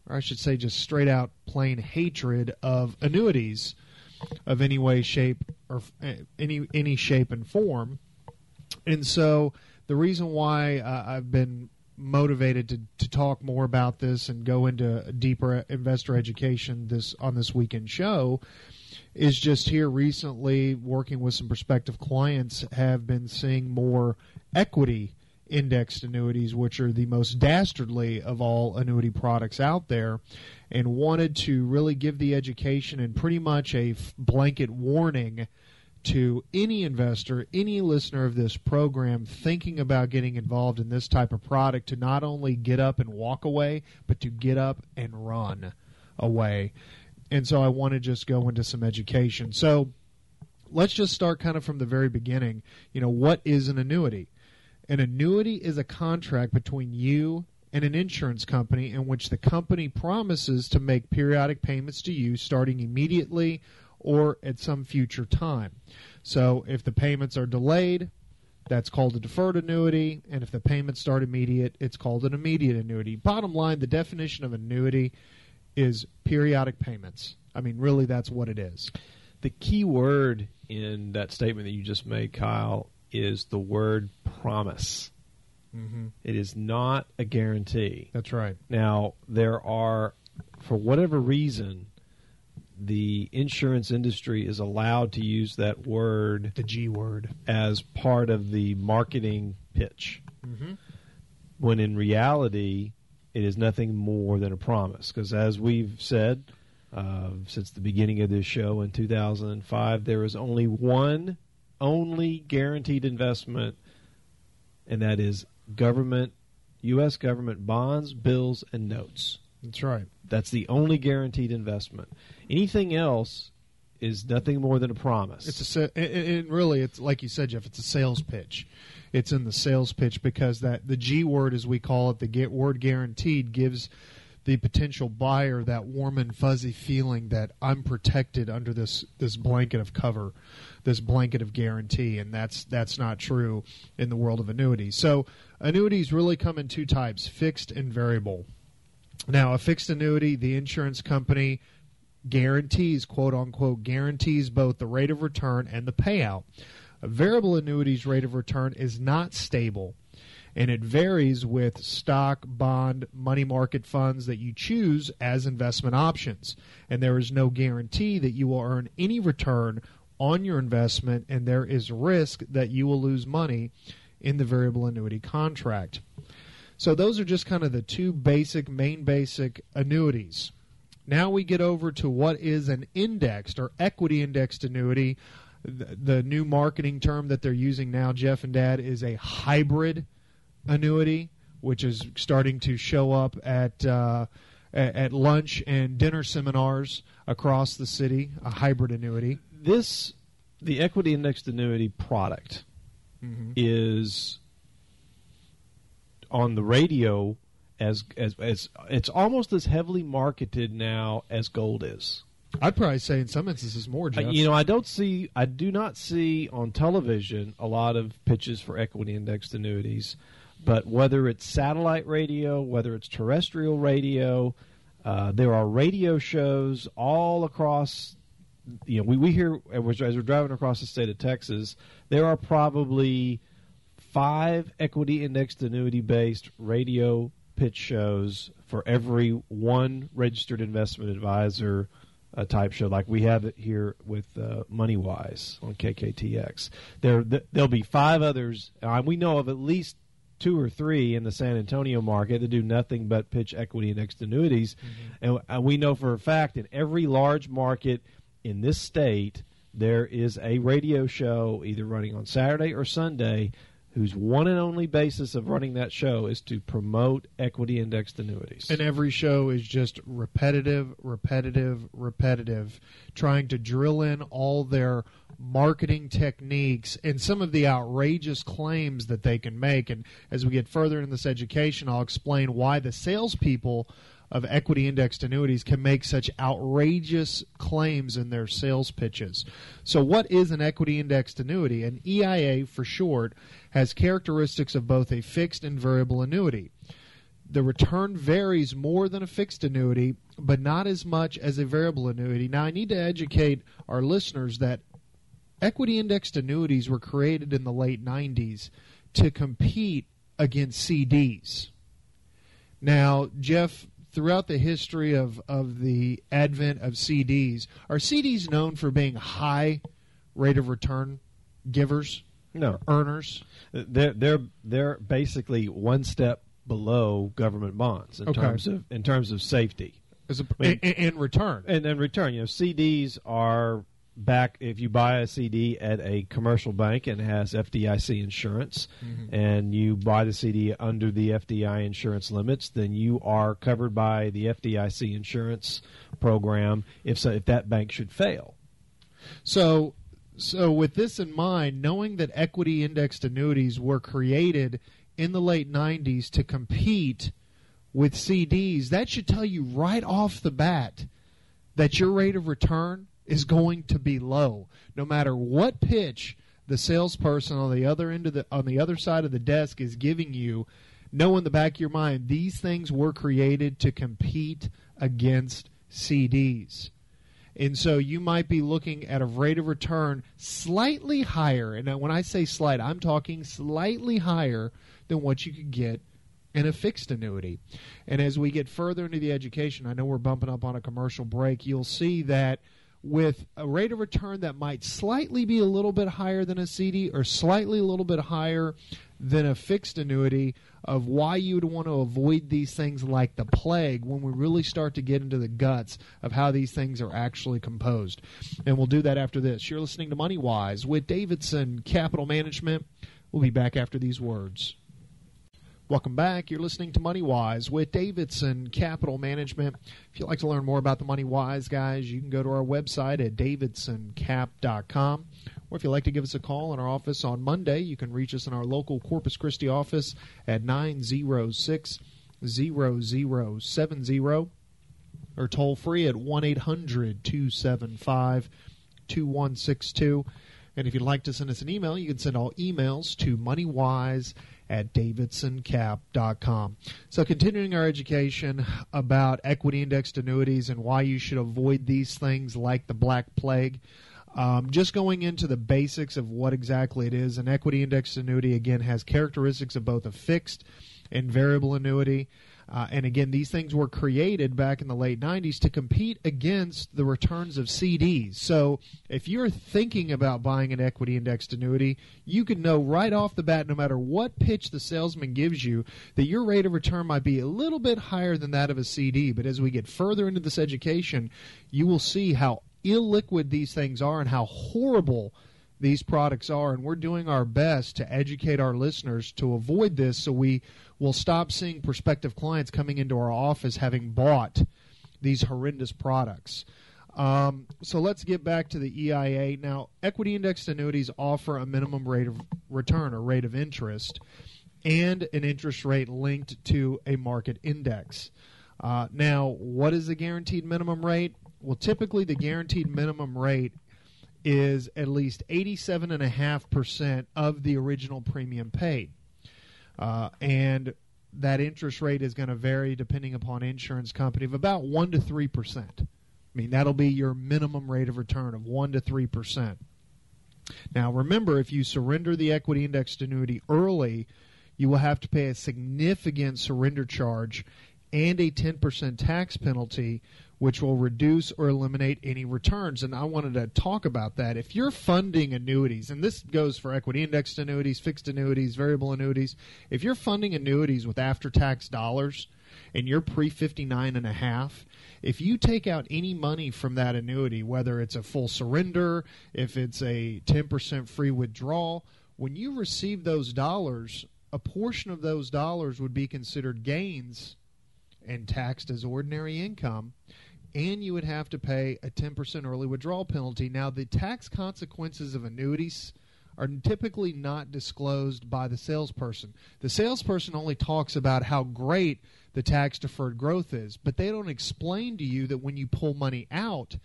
or I should say just straight out plain hatred of annuities of any way, shape, or uh, any any shape and form. And so the reason why uh, I've been motivated to, to talk more about this and go into deeper investor education this on this weekend show is just here recently working with some prospective clients have been seeing more equity indexed annuities, which are the most dastardly of all annuity products out there, and wanted to really give the education and pretty much a blanket warning to any investor, any listener of this program thinking about getting involved in this type of product to not only get up and walk away, but to get up and run away. And so I want to just go into some education. So let's just start kind of from the very beginning. You know, what is an annuity? An annuity is a contract between you and an insurance company in which the company promises to make periodic payments to you starting immediately or at some future time. So if the payments are delayed, that's called a deferred annuity, and if the payments start immediate, it's called an immediate annuity. Bottom line, the definition of annuity is periodic payments. I mean, really, that's what it is. The key word in that statement that you just made, Kyle, is the word promise. Mm-hmm. It is not a guarantee. That's right. Now, there are, for whatever reason, the insurance industry is allowed to use that word, the G word, as part of the marketing pitch. Mm-hmm. When in reality, it is nothing more than a promise. Because as we've said uh, since the beginning of this show in 2005, there is only one only guaranteed investment, and that is government, U.S. government bonds, bills, and notes. That's right. That's the only guaranteed investment. Anything else is nothing more than a promise. It's a and really it's like you said, Jeff. It's a sales pitch. it's in the sales pitch because that the G word, as we call it, the get word guaranteed, gives the potential buyer that warm and fuzzy feeling that I'm protected under this this blanket of cover, this blanket of guarantee, and that's that's not true in the world of annuities. So annuities really come in two types: fixed and variable. Now, a fixed annuity, the insurance company guarantees, quote unquote, guarantees both the rate of return and the payout. A variable annuity's rate of return is not stable and it varies with stock, bond, money market funds that you choose as investment options. And there is no guarantee that you will earn any return on your investment, and there is risk that you will lose money in the variable annuity contract. So, those are just kind of the two basic, main basic annuities. Now we get over to what is an indexed or equity indexed annuity. The, new marketing term that they're using now, Jeff and Dad, is a hybrid annuity, which is starting to show up at uh, at lunch and dinner seminars across the city. A hybrid annuity. This the equity indexed annuity product mm-hmm. is on the radio as, as as it's almost as heavily marketed now as gold is. I'd probably say in some instances more. Jeff. you know, I don't see, I do not see on television a lot of pitches for equity indexed annuities. But whether it's satellite radio, whether it's terrestrial radio, uh, there are radio shows all across. You know, we, we hear as we're driving across the state of Texas, there are probably five equity indexed annuity based radio pitch shows for every one registered investment advisor uh, type show, like we have it here with uh, MoneyWise on KKTX. There, th- there'll be five others. Uh, we know of at least two or three in the San Antonio market that do nothing but pitch equity and indexed annuities, mm-hmm. and, and we know for a fact in every large market in this state there is a radio show either running on Saturday or Sunday whose one and only basis of running that show is to promote equity indexed annuities. And every show is just repetitive, repetitive, repetitive, trying to drill in all their marketing techniques and some of the outrageous claims that they can make. And as we get further in this education, I'll explain why the salespeople of equity indexed annuities can make such outrageous claims in their sales pitches. So, what is an equity indexed annuity? An EIA, for short, has characteristics of both a fixed and variable annuity. The return varies more than a fixed annuity, but not as much as a variable annuity. Now, I need to educate our listeners that equity indexed annuities were created in the late 90s to compete against CDs. Now, Jeff, throughout the history of, of the advent of CDs, are CDs known for being high rate of return givers? No, earners. They're they're they're basically one step below government bonds in okay. terms of in terms of safety. As a, I mean, in, in return, and in return, you know, CDs are back if you buy a CD at a commercial bank and has FDIC insurance mm-hmm. and you buy the CD under the FDI insurance limits then you are covered by the FDIC insurance program if so if that bank should fail. So so with this in mind knowing that equity indexed annuities were created in the late 90s to compete with CDs that should tell you right off the bat that your rate of return is going to be low. No matter what pitch the salesperson on the other end of the on the other side of the desk is giving you, know in the back of your mind these things were created to compete against CDs. And so you might be looking at a rate of return slightly higher. And when I say slight, I'm talking slightly higher than what you could get in a fixed annuity. And as we get further into the education, I know we're bumping up on a commercial break, you'll see that with a rate of return that might slightly be a little bit higher than a CD or slightly a little bit higher than a fixed annuity of why you would want to avoid these things like the plague when we really start to get into the guts of how these things are actually composed. And we'll do that after this. You're listening to Money Wise with Davidson Capital Management. We'll be back after these words. Welcome back. You're listening to Money Wise with Davidson Capital Management. If you'd like to learn more about the Money Wise guys, you can go to our website at davidsoncap.com. Or if you'd like to give us a call in our office on Monday, you can reach us in our local Corpus Christi office at 906 0070 or toll free at 1 800 275 2162. And if you'd like to send us an email, you can send all emails to moneywise at davidsoncap.com. So, continuing our education about equity indexed annuities and why you should avoid these things like the Black Plague. Um, just going into the basics of what exactly it is, an equity indexed annuity again has characteristics of both a fixed and variable annuity. Uh, and again, these things were created back in the late 90s to compete against the returns of CDs. So if you're thinking about buying an equity indexed annuity, you can know right off the bat, no matter what pitch the salesman gives you, that your rate of return might be a little bit higher than that of a CD. But as we get further into this education, you will see how illiquid these things are and how horrible these products are, and we're doing our best to educate our listeners to avoid this so we will stop seeing prospective clients coming into our office having bought these horrendous products. Um, so let's get back to the EIA. Now, equity indexed annuities offer a minimum rate of return or rate of interest and an interest rate linked to a market index. Uh, now, what is the guaranteed minimum rate? Well, typically the guaranteed minimum rate is at least 87.5% of the original premium paid. Uh, and that interest rate is going to vary depending upon insurance company of about 1 to 3%. I mean, that'll be your minimum rate of return of 1 to 3%. Now, remember, if you surrender the equity indexed annuity early, you will have to pay a significant surrender charge and a 10% tax penalty, which will reduce or eliminate any returns. And I wanted to talk about that. If you're funding annuities, and this goes for equity indexed annuities, fixed annuities, variable annuities, if you're funding annuities with after tax dollars and you're pre 59 and a half, if you take out any money from that annuity, whether it's a full surrender, if it's a 10% free withdrawal, when you receive those dollars, a portion of those dollars would be considered gains and taxed as ordinary income and you would have to pay a 10% early withdrawal penalty. Now, the tax consequences of annuities are typically not disclosed by the salesperson. The salesperson only talks about how great the tax deferred growth is, but they don't explain to you that when you pull money out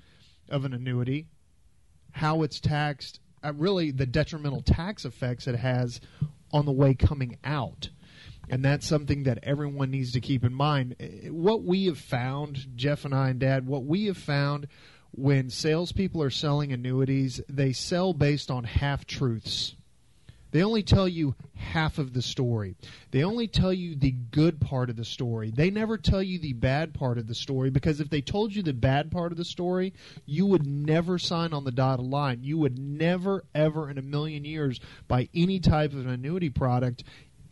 of an annuity, how it's taxed, uh, really the detrimental tax effects it has on the way coming out and that's something that everyone needs to keep in mind. Eh, what we have found, Jeff and I and Dad, what we have found when salespeople are selling annuities, they sell based on half truths. They only tell you half of the story. They only tell you the good part of the story. They never tell you the bad part of the story because if they told you the bad part of the story, you would never sign on the dotted line. You would never, ever in a million years buy any type of an annuity product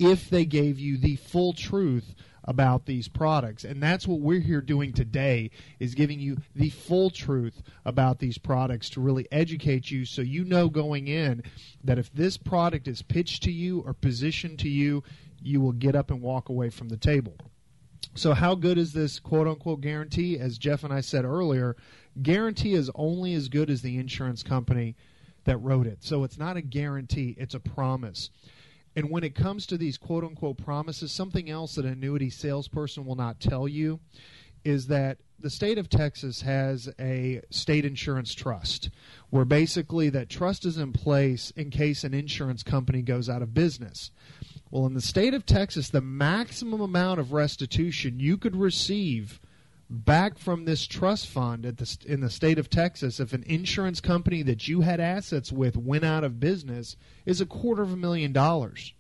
if they gave you the full truth about these products. And that's what we're here doing today is giving you the full truth about these products to really educate you so you know going in that if this product is pitched to you or positioned to you you will get up and walk away from the table. So how good is this quote unquote guarantee? As Jeff and I said earlier guarantee is only as good as the insurance company that wrote it. So it's not a guarantee it's a promise and when it comes to these quote unquote promises, something else that an annuity salesperson will not tell you is that the state of Texas has a state insurance trust where basically that trust is in place in case an insurance company goes out of business. Well, in the state of Texas, the maximum amount of restitution you could receive back from this trust fund at the, in the state of Texas if an insurance company that you had assets with went out of business is a quarter of a million dollars.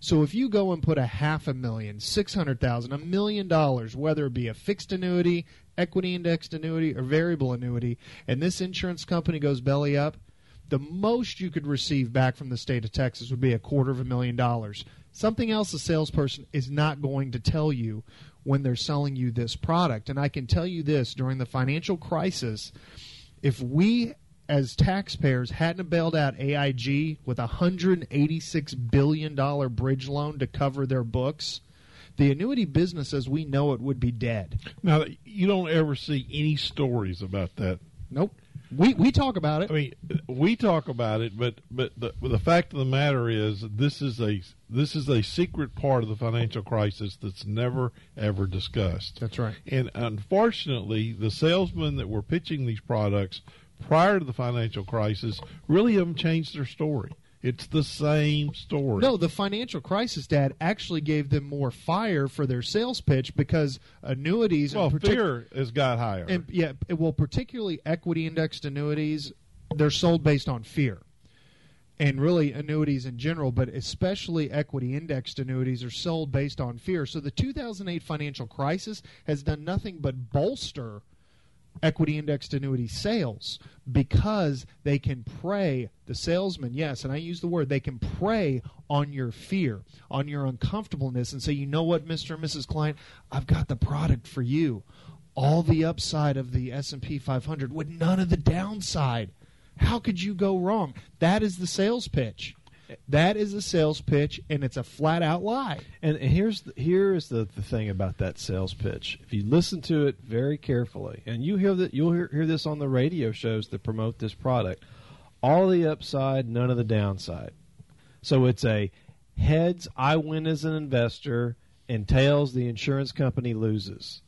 So if you go and put a half a million, six hundred thousand, a million dollars, whether it be a fixed annuity, equity indexed annuity, or variable annuity, and this insurance company goes belly up, the most you could receive back from the state of Texas would be a quarter of a million dollars. Something else a salesperson is not going to tell you when they're selling you this product. And I can tell you this during the financial crisis, if we as taxpayers hadn't bailed out AIG with a $186 billion bridge loan to cover their books, the annuity business as we know it would be dead. Now, you don't ever see any stories about that. Nope. We we talk about it. I mean, we talk about it, but but the, the fact of the matter is, this is a this is a secret part of the financial crisis that's never ever discussed. That's right. And unfortunately, the salesmen that were pitching these products prior to the financial crisis really haven't changed their story. It's the same story. No, the financial crisis, Dad, actually gave them more fire for their sales pitch because annuities. well, partic- fear has got higher. and yeah, well, particularly equity indexed annuities, they're sold based on fear. And really, annuities in general, but especially equity indexed annuities, are sold based on fear. So the 2008 financial crisis has done nothing but bolster equity indexed annuity sales because they can prey the salesman yes and i use the word they can prey on your fear on your uncomfortableness. And say you know what mr and mrs client i've got the product for you. All the upside of the s&p 500 with none of the downside. How could you go wrong? That is the sales pitch that is a sales pitch and it's a flat out lie And, here's the, here is the, the thing about that sales pitch. If you listen to it very carefully, and you hear that you'll hear, hear this on the radio shows that promote this product, all the upside, none of the downside. So it's a heads I win as an investor, and tails the insurance company loses.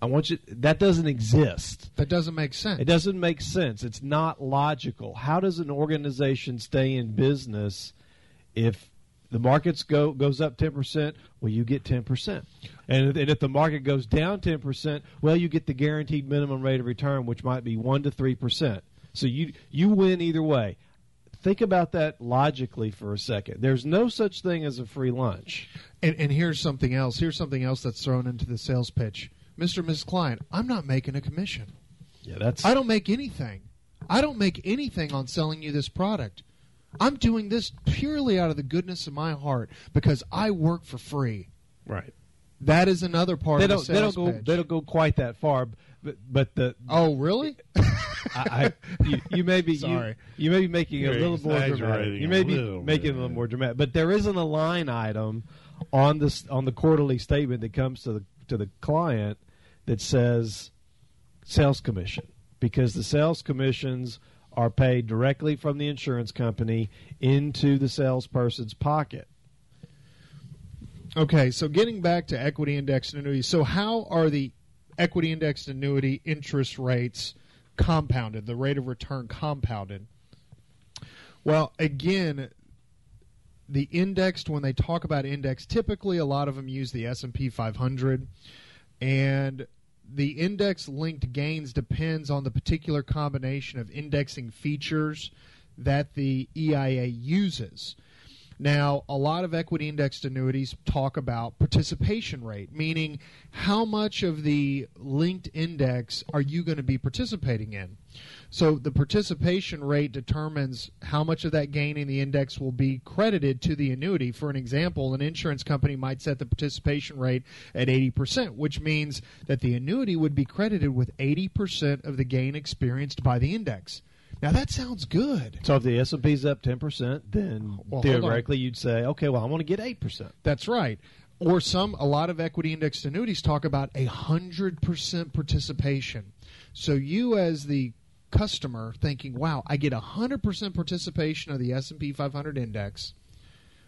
I want you. That doesn't exist. that doesn't make sense It doesn't make sense. It's not logical. How does an organization stay in business if the markets go goes up ten percent? Well, you get ten percent, and, and if the market goes down ten percent, well, you get the guaranteed minimum rate of return, which might be one to three percent. So you you win either way. Think about that logically for a second. There's no such thing as a free lunch. And, and here's something else. Here's something else that's thrown into the sales pitch. Mr. and Mrs. Client, I'm not making a commission. Yeah, that's I don't make anything. I don't make anything on selling you this product. I'm doing this purely out of the goodness of my heart because I work for free. right. That is another part They of the don't they don't go pitch. they don't go quite that far, but but the oh, really? [LAUGHS] I, I, you, you may be Sorry. You, you may be making it a You're little more dramatic. You may be making it a little more dramatic, but there isn't a line item on this on the quarterly statement that comes to the to the client that says sales commission because the sales commissions are paid directly from the insurance company into the salesperson's pocket. Okay, so getting back to equity indexed annuities. So, how are the equity indexed annuity interest rates compounded, the rate of return compounded? Well, again, the indexed when they talk about index, typically a lot of them use the S&P 500 and the index linked gains depends on the particular combination of indexing features that the EIA uses. Now, a lot of equity indexed annuities talk about participation rate, meaning how much of the linked index are you going to be participating in? So, the participation rate determines how much of that gain in the index will be credited to the annuity. For an example, an insurance company might set the participation rate at 80%, which means that the annuity would be credited with 80% of the gain experienced by the index. Now, that sounds good. So if the S and P's up ten percent, then Well, theoretically you'd say, okay, well I want to get eight percent. That's right. Or some, a lot of equity indexed annuities talk about a hundred percent participation. So you, as the customer, thinking, "Wow, I get a hundred percent participation of the S and P 500 index,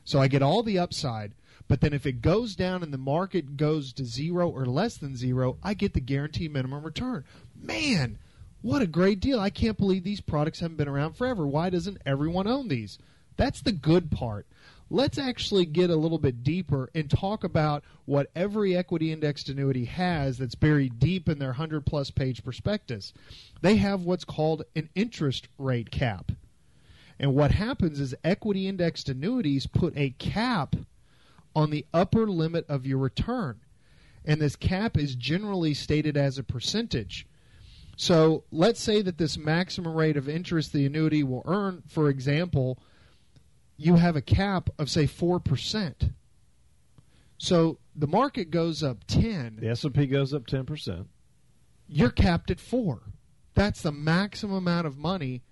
so I get all the upside." But then, if it goes down and the market goes to zero or less than zero, I get the guaranteed minimum return. Man, what a great deal! I can't believe these products haven't been around forever. Why doesn't everyone own these? That's the good part. Let's actually get a little bit deeper and talk about what every equity indexed annuity has that's buried deep in their 100 plus page prospectus. They have what's called an interest rate cap. And what happens is equity indexed annuities put a cap on the upper limit of your return. And this cap is generally stated as a percentage. So let's say that this maximum rate of interest the annuity will earn, for example, you have a cap of say 4%. So the market goes up 10, The S and P goes up ten percent. you're capped at 4. That's the maximum amount of money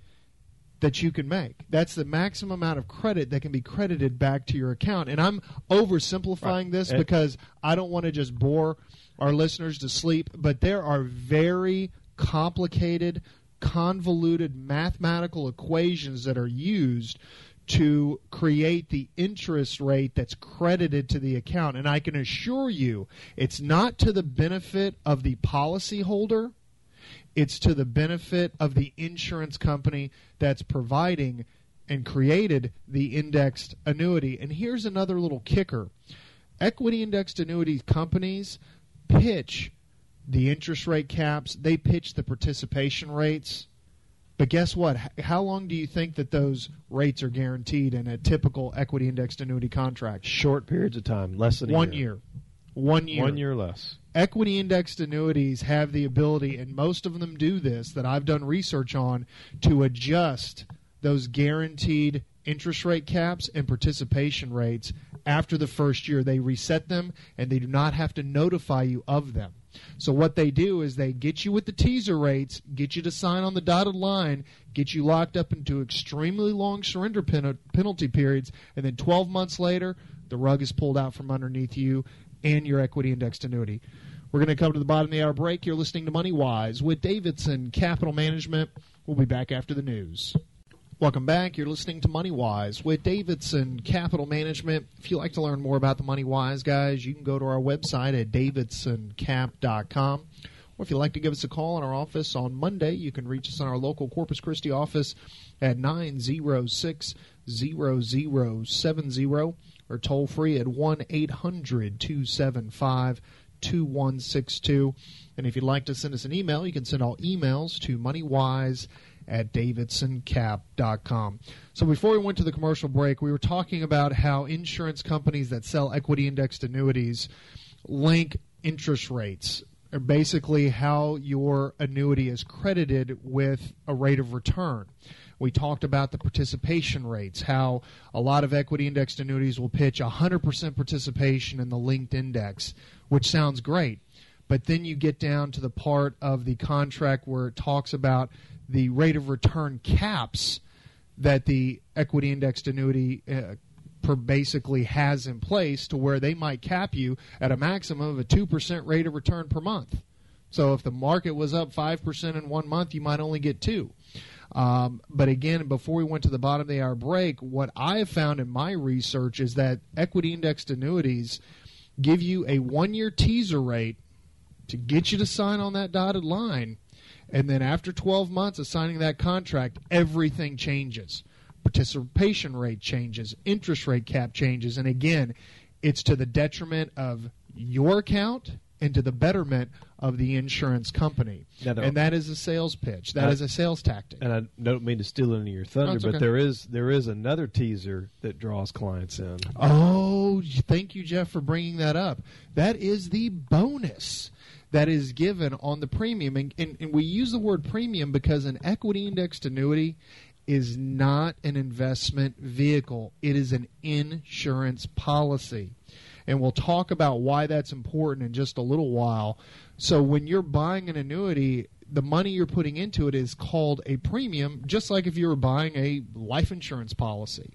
that you can make. That's the maximum amount of credit that can be credited back to your account. And I'm oversimplifying Right. this And- because I don't want to just bore our listeners to sleep, but there are very complicated convoluted mathematical equations that are used to create the interest rate that's credited to the account. And I can assure you, it's not to the benefit of the policyholder, it's to the benefit of the insurance company that's providing and created the indexed annuity. And here's another little kicker equity indexed annuity companies pitch the interest rate caps, they pitch the participation rates. But guess what? How long do you think that those rates are guaranteed in a typical equity indexed annuity contract? Short periods of time, less than one year. year. One year. One year less. Equity indexed annuities have the ability, and most of them do this, that I've done research on, to adjust those guaranteed interest rate caps and participation rates after the first year. They reset them, and they do not have to notify you of them. So what they do is they get you with the teaser rates, get you to sign on the dotted line, get you locked up into extremely long surrender pen- penalty periods, and then 12 months later, the rug is pulled out from underneath you and your equity indexed annuity. We're going to come to the bottom of the hour break. You're listening to Money Wise with Davidson Capital Management. We'll be back after the news. Welcome back. You're listening to Money Wise with Davidson Capital Management. If you'd like to learn more about the Money Wise guys, you can go to our website at davidsoncap.com. Or if you'd like to give us a call in our office on Monday, you can reach us in our local Corpus Christi office at 906 0070 or toll free at 1 800 275 2162. And if you'd like to send us an email, you can send all emails to moneywise at davidsoncap.com. So before we went to the commercial break, we were talking about how insurance companies that sell equity indexed annuities link interest rates, or basically how your annuity is credited with a rate of return. We talked about the participation rates, how a lot of equity indexed annuities will pitch 100% participation in the linked index, which sounds great. But then you get down to the part of the contract where it talks about the rate of return caps that the equity indexed annuity uh, basically has in place to where they might cap you at a maximum of a 2% rate of return per month. So if the market was up 5% in one month, you might only get 2. Um, but again, before we went to the bottom of the hour break, what I have found in my research is that equity indexed annuities give you a one year teaser rate to get you to sign on that dotted line and then after 12 months of signing that contract, everything changes. Participation rate changes, interest rate cap changes, and again, it's to the detriment of your account and to the betterment of the insurance company. and that is a sales pitch. That is a sales tactic. And I don't mean to steal any of your thunder, No, it's but okay. there is there is another teaser that draws clients in. Oh, thank you, Jeff, for bringing that up. That is the bonus that is given on the premium. And, and, and we use the word premium because an equity indexed annuity is not an investment vehicle, it is an insurance policy. And we'll talk about why that's important in just a little while. So, when you're buying an annuity, the money you're putting into it is called a premium, just like if you were buying a life insurance policy.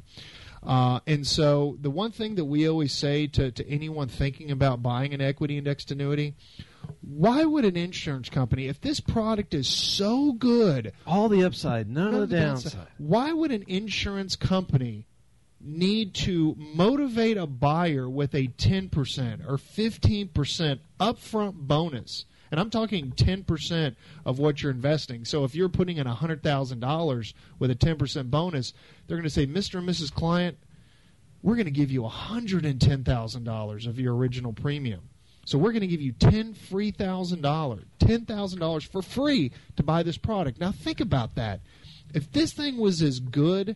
Uh, and so, the one thing that we always say to, to anyone thinking about buying an equity indexed annuity why would an insurance company, if this product is so good, All the upside, none, none of the downside, downside. why would an insurance company need to motivate a buyer with a 10% or 15% upfront bonus? And I'm talking 10% of what you're investing. So if you're putting in $100,000 with a 10% bonus, they're going to say, Mr. and Mrs. Client, we're going to give you $110,000 of your original premium. So we're going to give you ten free thousand dollars, ten thousand dollars for free to buy this product. Now think about that. If this thing was as good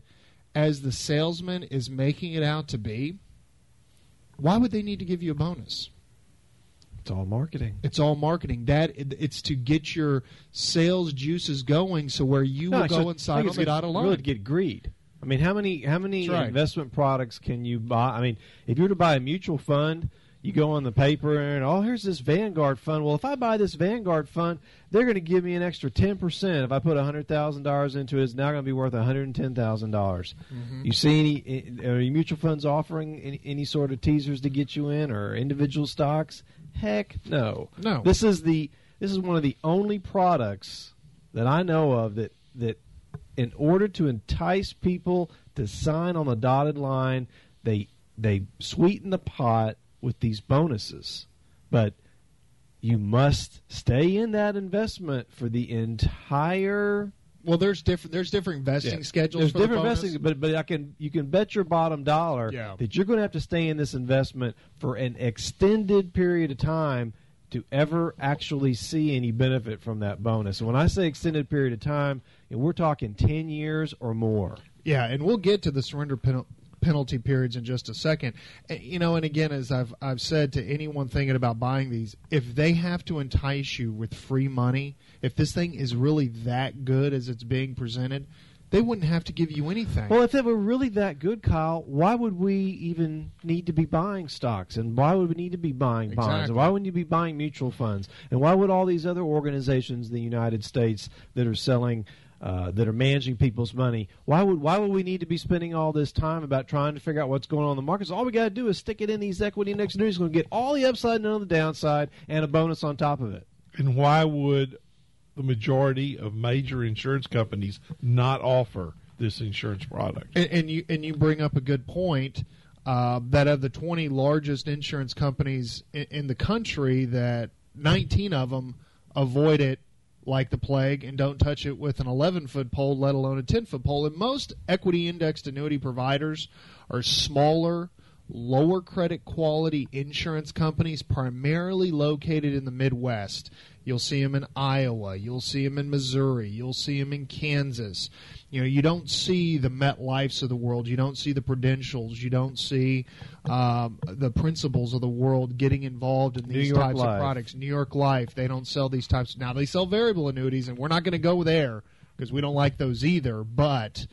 as the salesman is making it out to be, why would they need to give you a bonus? It's all marketing. It's all marketing. That it's to get your sales juices going, so where you No, will go inside and I sign think on the dotted line. Really get greed. I mean, how many how many right. investment products can you buy? I mean, if you were to buy a mutual fund, you go on the paper and oh, here's this Vanguard fund. Well, if I buy this Vanguard fund, they're going to give me an extra ten percent. If I put hundred thousand dollars into it, it's now going to be worth one hundred and ten thousand dollars. Mm-hmm. You see any are your mutual funds offering any, any sort of teasers to get you in or individual stocks? Heck, no. No. This is the this is one of the only products that I know of that that in order to entice people to sign on the dotted line, they they sweeten the pot with these bonuses. But you must stay in that investment for the entire Well, there's different there's different vesting Yeah. schedules. There's the different vesting, but but I can you can bet your bottom dollar Yeah. that you're going to have to stay in this investment for an extended period of time to ever actually see any benefit from that bonus. And when I say extended period of time, we're talking ten years or more. Yeah, and we'll get to the surrender penal- penalty periods in just a second. Uh, You know, and again, as I've I've said to anyone thinking about buying these, if they have to entice you with free money, if this thing is really that good as it's being presented, they wouldn't have to give you anything. Well, if it were really that good, Kyle, why would we even need to be buying stocks? And why would we need to be buying bonds? And why wouldn't you be buying mutual funds? And why would all these other organizations in the United States that are selling, uh, that are managing people's money, why would why would we need to be spending all this time about trying to figure out what's going on in the markets? All we got to do is stick it in these equity index annuities. Going to get all the upside and none of the downside, and a bonus on top of it. And why would the majority of major insurance companies not offer this insurance product? And, and you and you bring up a good point uh, that of the 20 largest insurance companies in, in the country, that 19 of them avoid it like the plague and don't touch it with an 11 foot pole, let alone a 10 foot pole. And most equity indexed annuity providers are smaller. Lower credit quality insurance companies, primarily located in the Midwest. You'll see them in Iowa. You'll see them in Missouri. You'll see them in Kansas. You know, you don't see the MetLifes of the world. You don't see the Prudentials. You don't see um, the principals of the world getting involved in these types Life. of products. New York Life, they don't sell these types. Now they sell variable annuities, and we're not going to go there because we don't like those either. But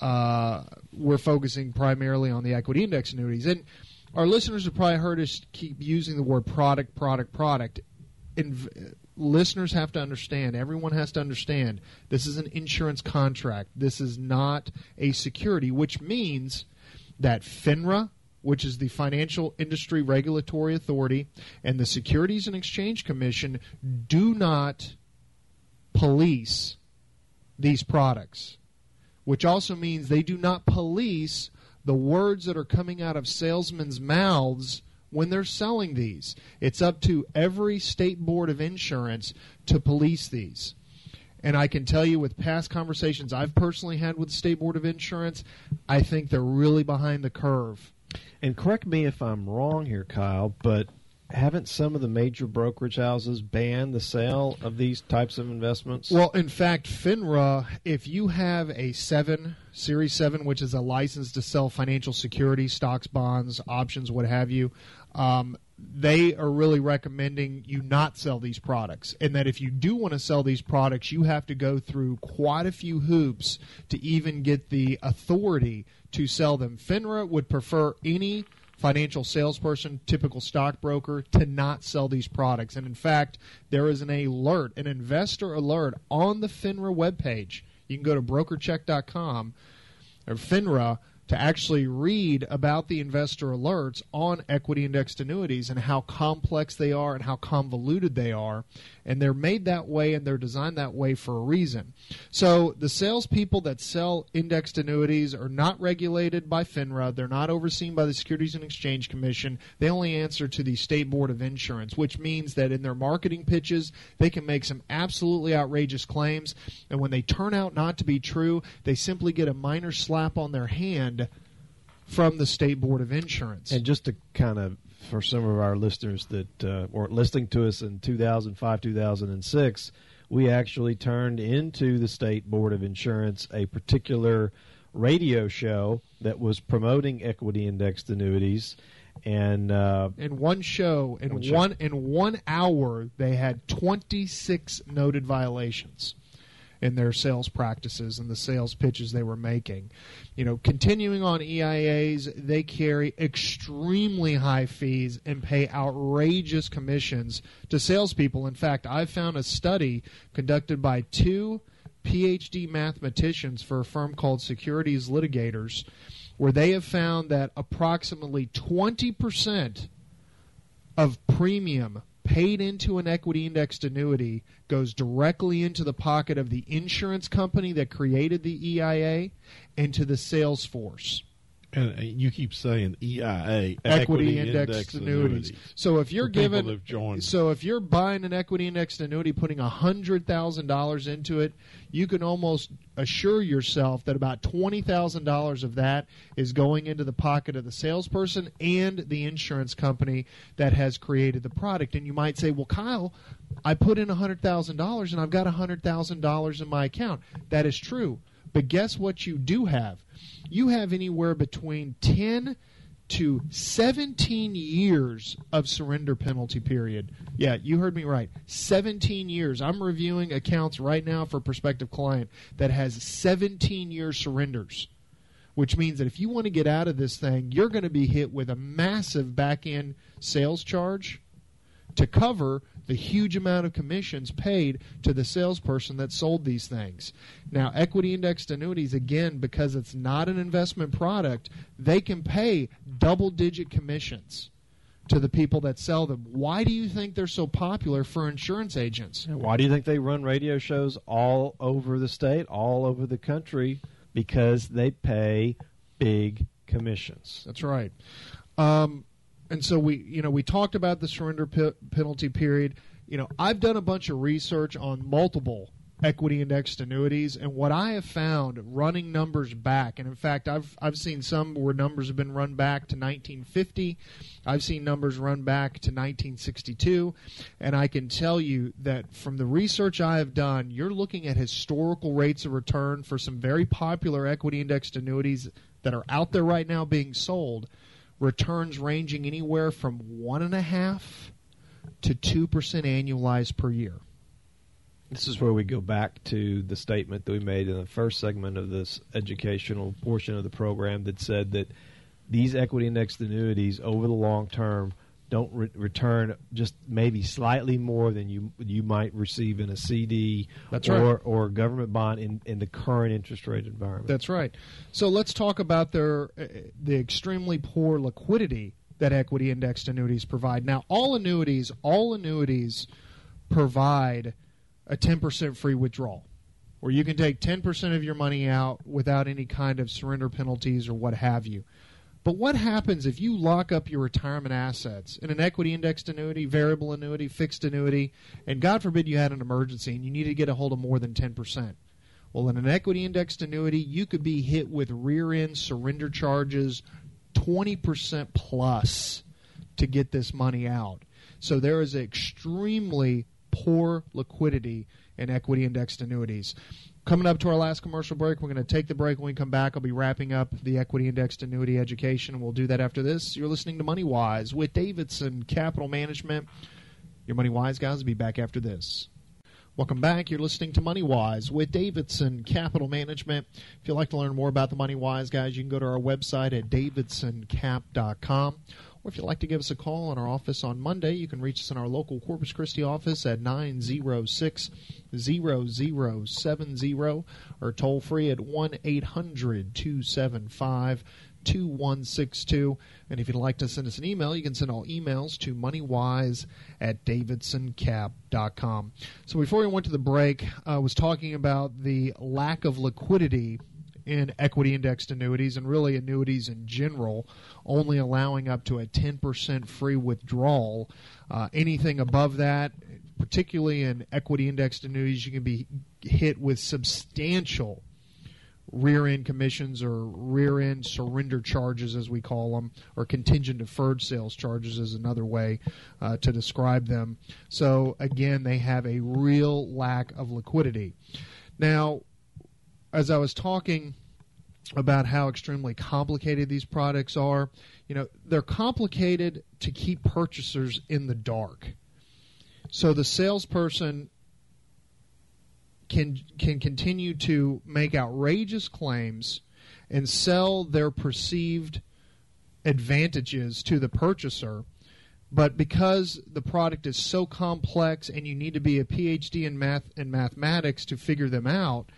uh, we're focusing primarily on the equity index annuities. And our listeners have probably heard us keep using the word product, product, product. Inv- listeners have to understand, everyone has to understand, this is an insurance contract. This is not a security, which means that FINRA, which is the Financial Industry Regulatory Authority, and the Securities and Exchange Commission do not police these products which also means they do not police the words that are coming out of salesmen's mouths when they're selling these. It's up to every state board of insurance to police these. And I can tell you with past conversations I've personally had with the State Board of Insurance, I think they're really behind the curve. And correct me if I'm wrong here, Kyle, but haven't some of the major brokerage houses banned the sale of these types of investments? Well, in fact, FINRA, if you have a 7, Series 7, which is a license to sell financial securities, stocks, bonds, options, what have you, um, they are really recommending you not sell these products. And that if you do want to sell these products, you have to go through quite a few hoops to even get the authority to sell them. FINRA would prefer any financial salesperson, typical stockbroker, to not sell these products. And in fact, there is an alert, an investor alert on the FINRA webpage. You can go to brokercheck.com or FINRA to actually read about the investor alerts on equity indexed annuities and how complex they are and how convoluted they are. And they're made that way and they're designed that way for a reason. So the salespeople that sell indexed annuities are not regulated by FINRA. They're not overseen by the Securities and Exchange Commission. They only answer to the State Board of Insurance, which means that in their marketing pitches, they can make some absolutely outrageous claims. And when they turn out not to be true, they simply get a minor slap on their hand from the State Board of Insurance. And just to kind of, for some of our listeners that uh, weren't listening to us in 2005, 2006, we actually turned into the State Board of Insurance a particular radio show that was promoting equity indexed annuities. And uh, in one show, in One one, show. in one hour, they had 26 noted violations in their sales practices and the sales pitches they were making. You know, continuing on EIAs, they carry extremely high fees and pay outrageous commissions to salespeople. In fact, I found a study conducted by two PhD mathematicians for a firm called Securities Litigators, where they have found that approximately 20% of premium paid into an equity indexed annuity goes directly into the pocket of the insurance company that created the EIA and to the sales force. And uh, you keep saying EIA, equity, equity indexed, indexed annuities. annuities. So if you're given, so if you're buying an equity indexed annuity, putting hundred thousand dollars into it, you can almost assure yourself that about twenty thousand dollars of that is going into the pocket of the salesperson and the insurance company that has created the product. And you might say, well, Kyle, I put in hundred thousand dollars and I've got hundred thousand dollars in my account. That is true. But guess what you do have? You have anywhere between 10 to 17 years of surrender penalty period. Yeah, you heard me right. 17 years. I'm reviewing accounts right now for a prospective client that has 17 year surrenders, which means that if you want to get out of this thing, you're going to be hit with a massive back end sales charge to cover the huge amount of commissions paid to the salesperson that sold these things. Now, equity indexed annuities, again, because it's not an investment product, they can pay double digit commissions to the people that sell them. Why do you think they're so popular for insurance agents? Why do you think they run radio shows all over the state, all over the country? Because they pay big commissions. That's right. Um, and so we you know we talked about the surrender penalty period. You know i've done a bunch of research on multiple equity indexed annuities and what i have found running numbers back and in fact i've i've seen some where numbers have been run back to 1950 i've seen numbers run back to 1962 and i can tell you that from the research i have done you're looking at historical rates of return for some very popular equity indexed annuities that are out there right now being sold returns ranging anywhere from one and a half to two percent annualized per year. This is where we go back to the statement that we made in the first segment of this educational portion of the program that said that these equity indexed annuities over the long term don't re- return just maybe slightly more than you you might receive in a CD That's or right. or a government bond in, in the current interest rate environment. That's right. So let's talk about their uh, the extremely poor liquidity that equity indexed annuities provide. Now, all annuities, all annuities provide a 10% free withdrawal where you can take 10% of your money out without any kind of surrender penalties or what have you. But what happens if you lock up your retirement assets in an equity indexed annuity, variable annuity, fixed annuity, and God forbid you had an emergency and you need to get a hold of more than 10%? Well, in an equity indexed annuity, you could be hit with rear end surrender charges 20% plus to get this money out. So there is extremely poor liquidity in equity indexed annuities. Coming up to our last commercial break, we're going to take the break. When we come back, I'll be wrapping up the equity indexed annuity education, we'll do that after this. You're listening to Money Wise with Davidson Capital Management. Your Money Wise guys will be back after this. Welcome back. You're listening to Money Wise with Davidson Capital Management. If you'd like to learn more about the Money Wise guys, you can go to our website at davidsoncap.com. Or if you'd like to give us a call in our office on Monday, you can reach us in our local Corpus Christi office at 906 0070 or toll free at 1 800 275 2162. And if you'd like to send us an email, you can send all emails to moneywise at davidsoncap.com. So before we went to the break, I was talking about the lack of liquidity in equity indexed annuities and really annuities in general, only allowing up to a 10% free withdrawal. Uh, anything above that, particularly in equity indexed annuities, you can be hit with substantial rear end commissions or rear end surrender charges, as we call them, or contingent deferred sales charges is another way uh, to describe them. So, again, they have a real lack of liquidity. Now, as I was talking about how extremely complicated these products are, you know, they're complicated to keep purchasers in the dark. So the salesperson can can continue to make outrageous claims and sell their perceived advantages to the purchaser but because the product is so complex and you need to be a PhD in math and mathematics to figure them out,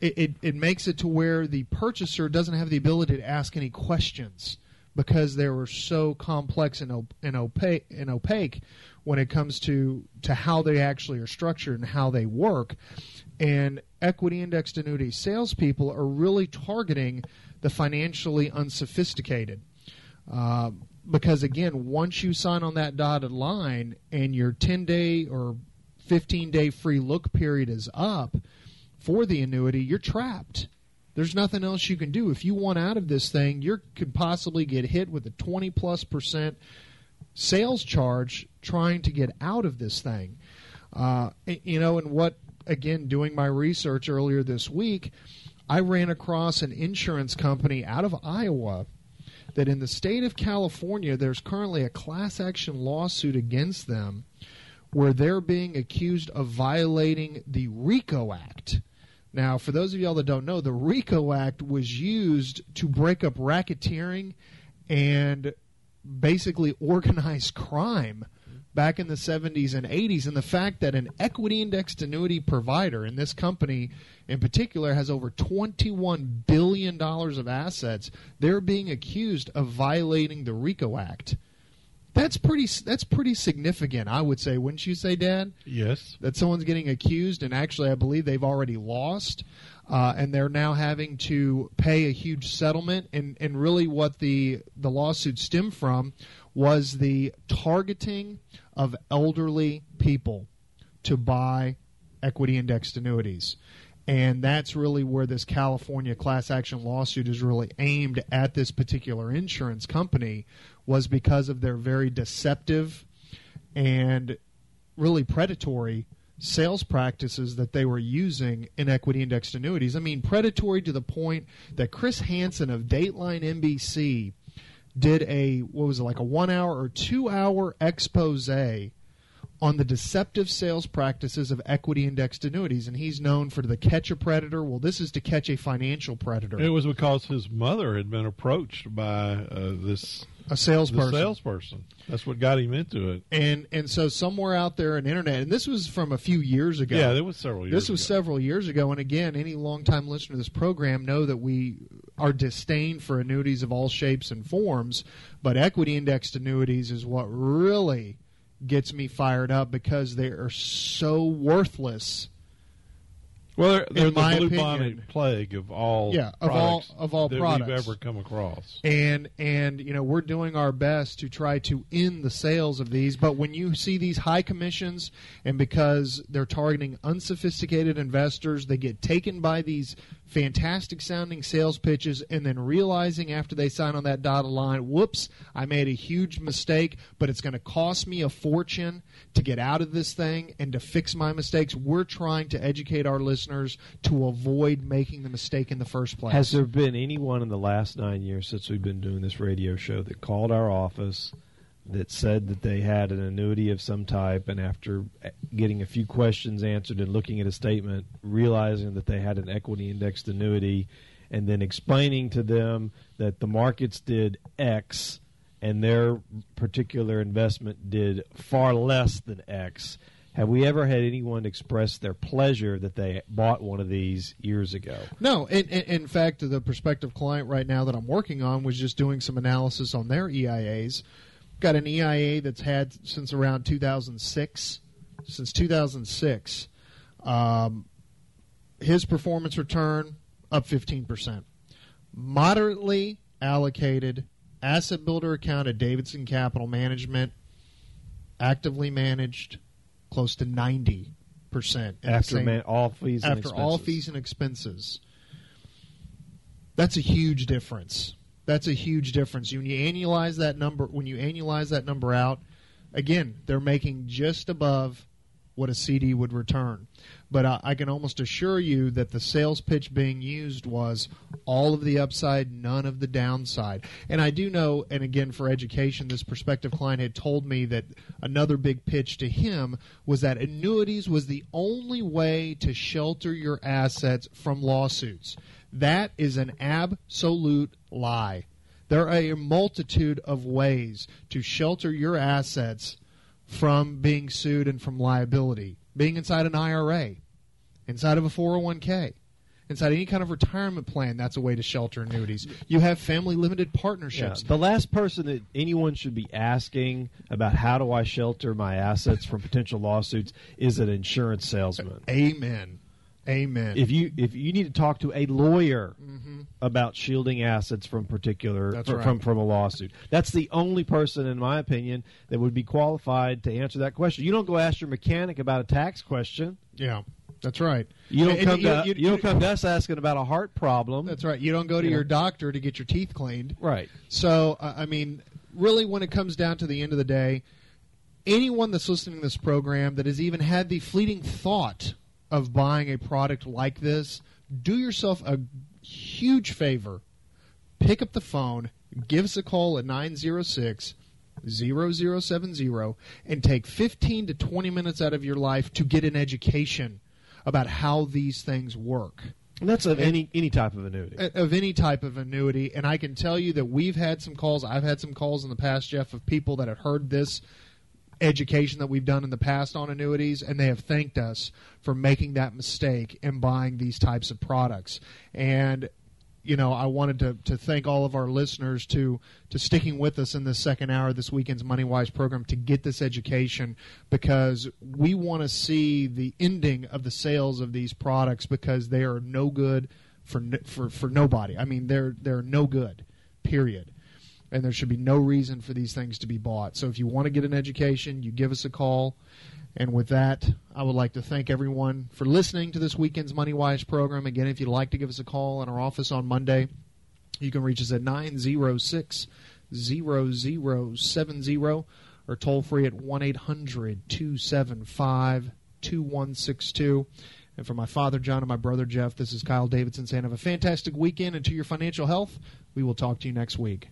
it, it, it makes it to where the purchaser doesn't have the ability to ask any questions because they were so complex and, op- and opaque and opaque when it comes to to how they actually are structured and how they work. And equity indexed annuity salespeople are really targeting the financially unsophisticated. Uh, because again, once you sign on that dotted line and your 10 day or 15 day free look period is up for the annuity, you're trapped. There's nothing else you can do. If you want out of this thing, you could possibly get hit with a 20 plus percent sales charge trying to get out of this thing. Uh, you know, and what, again, doing my research earlier this week, I ran across an insurance company out of Iowa that in the state of California, there's currently a class action lawsuit against them where they're being accused of violating the RICO Act. Now, for those of y'all that don't know, the RICO Act was used to break up racketeering and basically organized crime back in the 70s and 80s. And the fact that an equity indexed annuity provider, in this company in particular, has over $21 billion of assets, they're being accused of violating the RICO Act. That's pretty. That's pretty significant, I would say. Wouldn't you say, Dad? Yes. That someone's getting accused, and actually, I believe they've already lost, uh, and they're now having to pay a huge settlement. And and really, what the the lawsuit stemmed from was the targeting of elderly people to buy equity indexed annuities. And that's really where this California class action lawsuit is really aimed at this particular insurance company was because of their very deceptive and really predatory sales practices that they were using in equity indexed annuities. I mean, predatory to the point that Chris Hansen of Dateline NBC did a what was it like a 1 hour or 2 hour expose on the deceptive sales practices of equity indexed annuities, and he's known for the catch a predator. Well, this is to catch a financial predator. It was because his mother had been approached by uh, this a salesperson. salesperson. That's what got him into it. And and so somewhere out there on the internet, and this was from a few years ago. Yeah, it was several years. This was ago. several years ago. And again, any longtime listener to this program know that we are disdain for annuities of all shapes and forms, but equity indexed annuities is what really gets me fired up because they are so worthless. Well, they're, they're in the my bubonic opinion- plague of all Yeah, of all- of all that products. we've ever come across. and and you know we're doing our best to try to end the sales of these but when you see these high commissions and because they're targeting unsophisticated investors they get taken by these fantastic sounding sales pitches and then realizing after they sign on that dotted line whoops i made a huge mistake but it's going to cost me a fortune to get out of this thing and to fix my mistakes. We're trying to educate our listeners to avoid making the mistake in the first place. Has there been anyone in the last nine years since we've been doing this radio show that called our office that said that they had an annuity of some type, and after getting a few questions answered and looking at a statement, realizing that they had an equity indexed annuity, and then explaining to them that the markets did X and their particular investment did far less than X? Have we ever had anyone express their pleasure that they bought one of these years ago? No, in, in, in fact, the prospective client right now that I'm working on was just doing some analysis on their EIAs. Got an EIA that's had since around 2006. Since 2006, um, his performance return up 15%. Moderately allocated asset builder account at Davidson Capital Management, actively managed, close to 90%. After same- man, all fees and after all fees and expenses. That's a huge difference. That's a huge difference. When you annualize that number, when you annualize that number out, again, they're making just above what a CD would return. But I, I can almost assure you that the sales pitch being used was all of the upside, none of the downside. And I do know, and again, for education, this prospective client had told me that another big pitch to him was that annuities was the only way to shelter your assets from lawsuits. That is an absolute lie. There are a multitude of ways to shelter your assets from being sued and from liability. Being inside an IRA, inside of a 401k, inside any kind of retirement plan. That's a way to shelter annuities. You have family limited Yeah. partnerships. The last person that anyone should be asking about how do I shelter my assets from potential lawsuits is an insurance salesman. Amen. Amen. If you if you need to talk to a lawyer about shielding assets from particular right. from from a lawsuit, that's the only person, in my opinion, that would be qualified to answer that question. You don't go ask your mechanic about a tax question. yeah, that's right. You don't And- come to you- you, you- don't come to us asking about a heart problem. That's right. You don't go to You know. your doctor to get your teeth cleaned. right. So, uh, I mean, really, when it comes down to the end of the day, anyone that's listening to this program that has even had the fleeting thought of buying a product like this, do yourself a huge favor. Pick up the phone, give us a call at 906 0070, and take 15 to 20 minutes out of your life to get an education about how these things work And that's of any any type of annuity. of any type of annuity. And I can tell you that we've had some calls. I've had some calls in the past, Jeff, of people that have heard this education that we've done in the past on annuities, and they have thanked us for making that mistake and buying these types of products. And you know, I wanted to, to thank all of our listeners to to sticking with us in this second hour of this weekend's Money Wise program to get this education because we want to see the ending of the sales of these products because they are no good for for for nobody. I mean, they're they're no good. Period. And there should be no reason for these things to be bought. So if you want to get an education, you give us a call. And with that, I would like to thank everyone for listening to this weekend's Money Wise program. Again, if you'd like to give us a call in our office on Monday, you can reach us at 906 0070 or toll free at 1 800 275 2162. And for my father, John, and my brother, Jeff, this is Kyle Davidson saying have a fantastic weekend. And to your financial health, we will talk to you next week.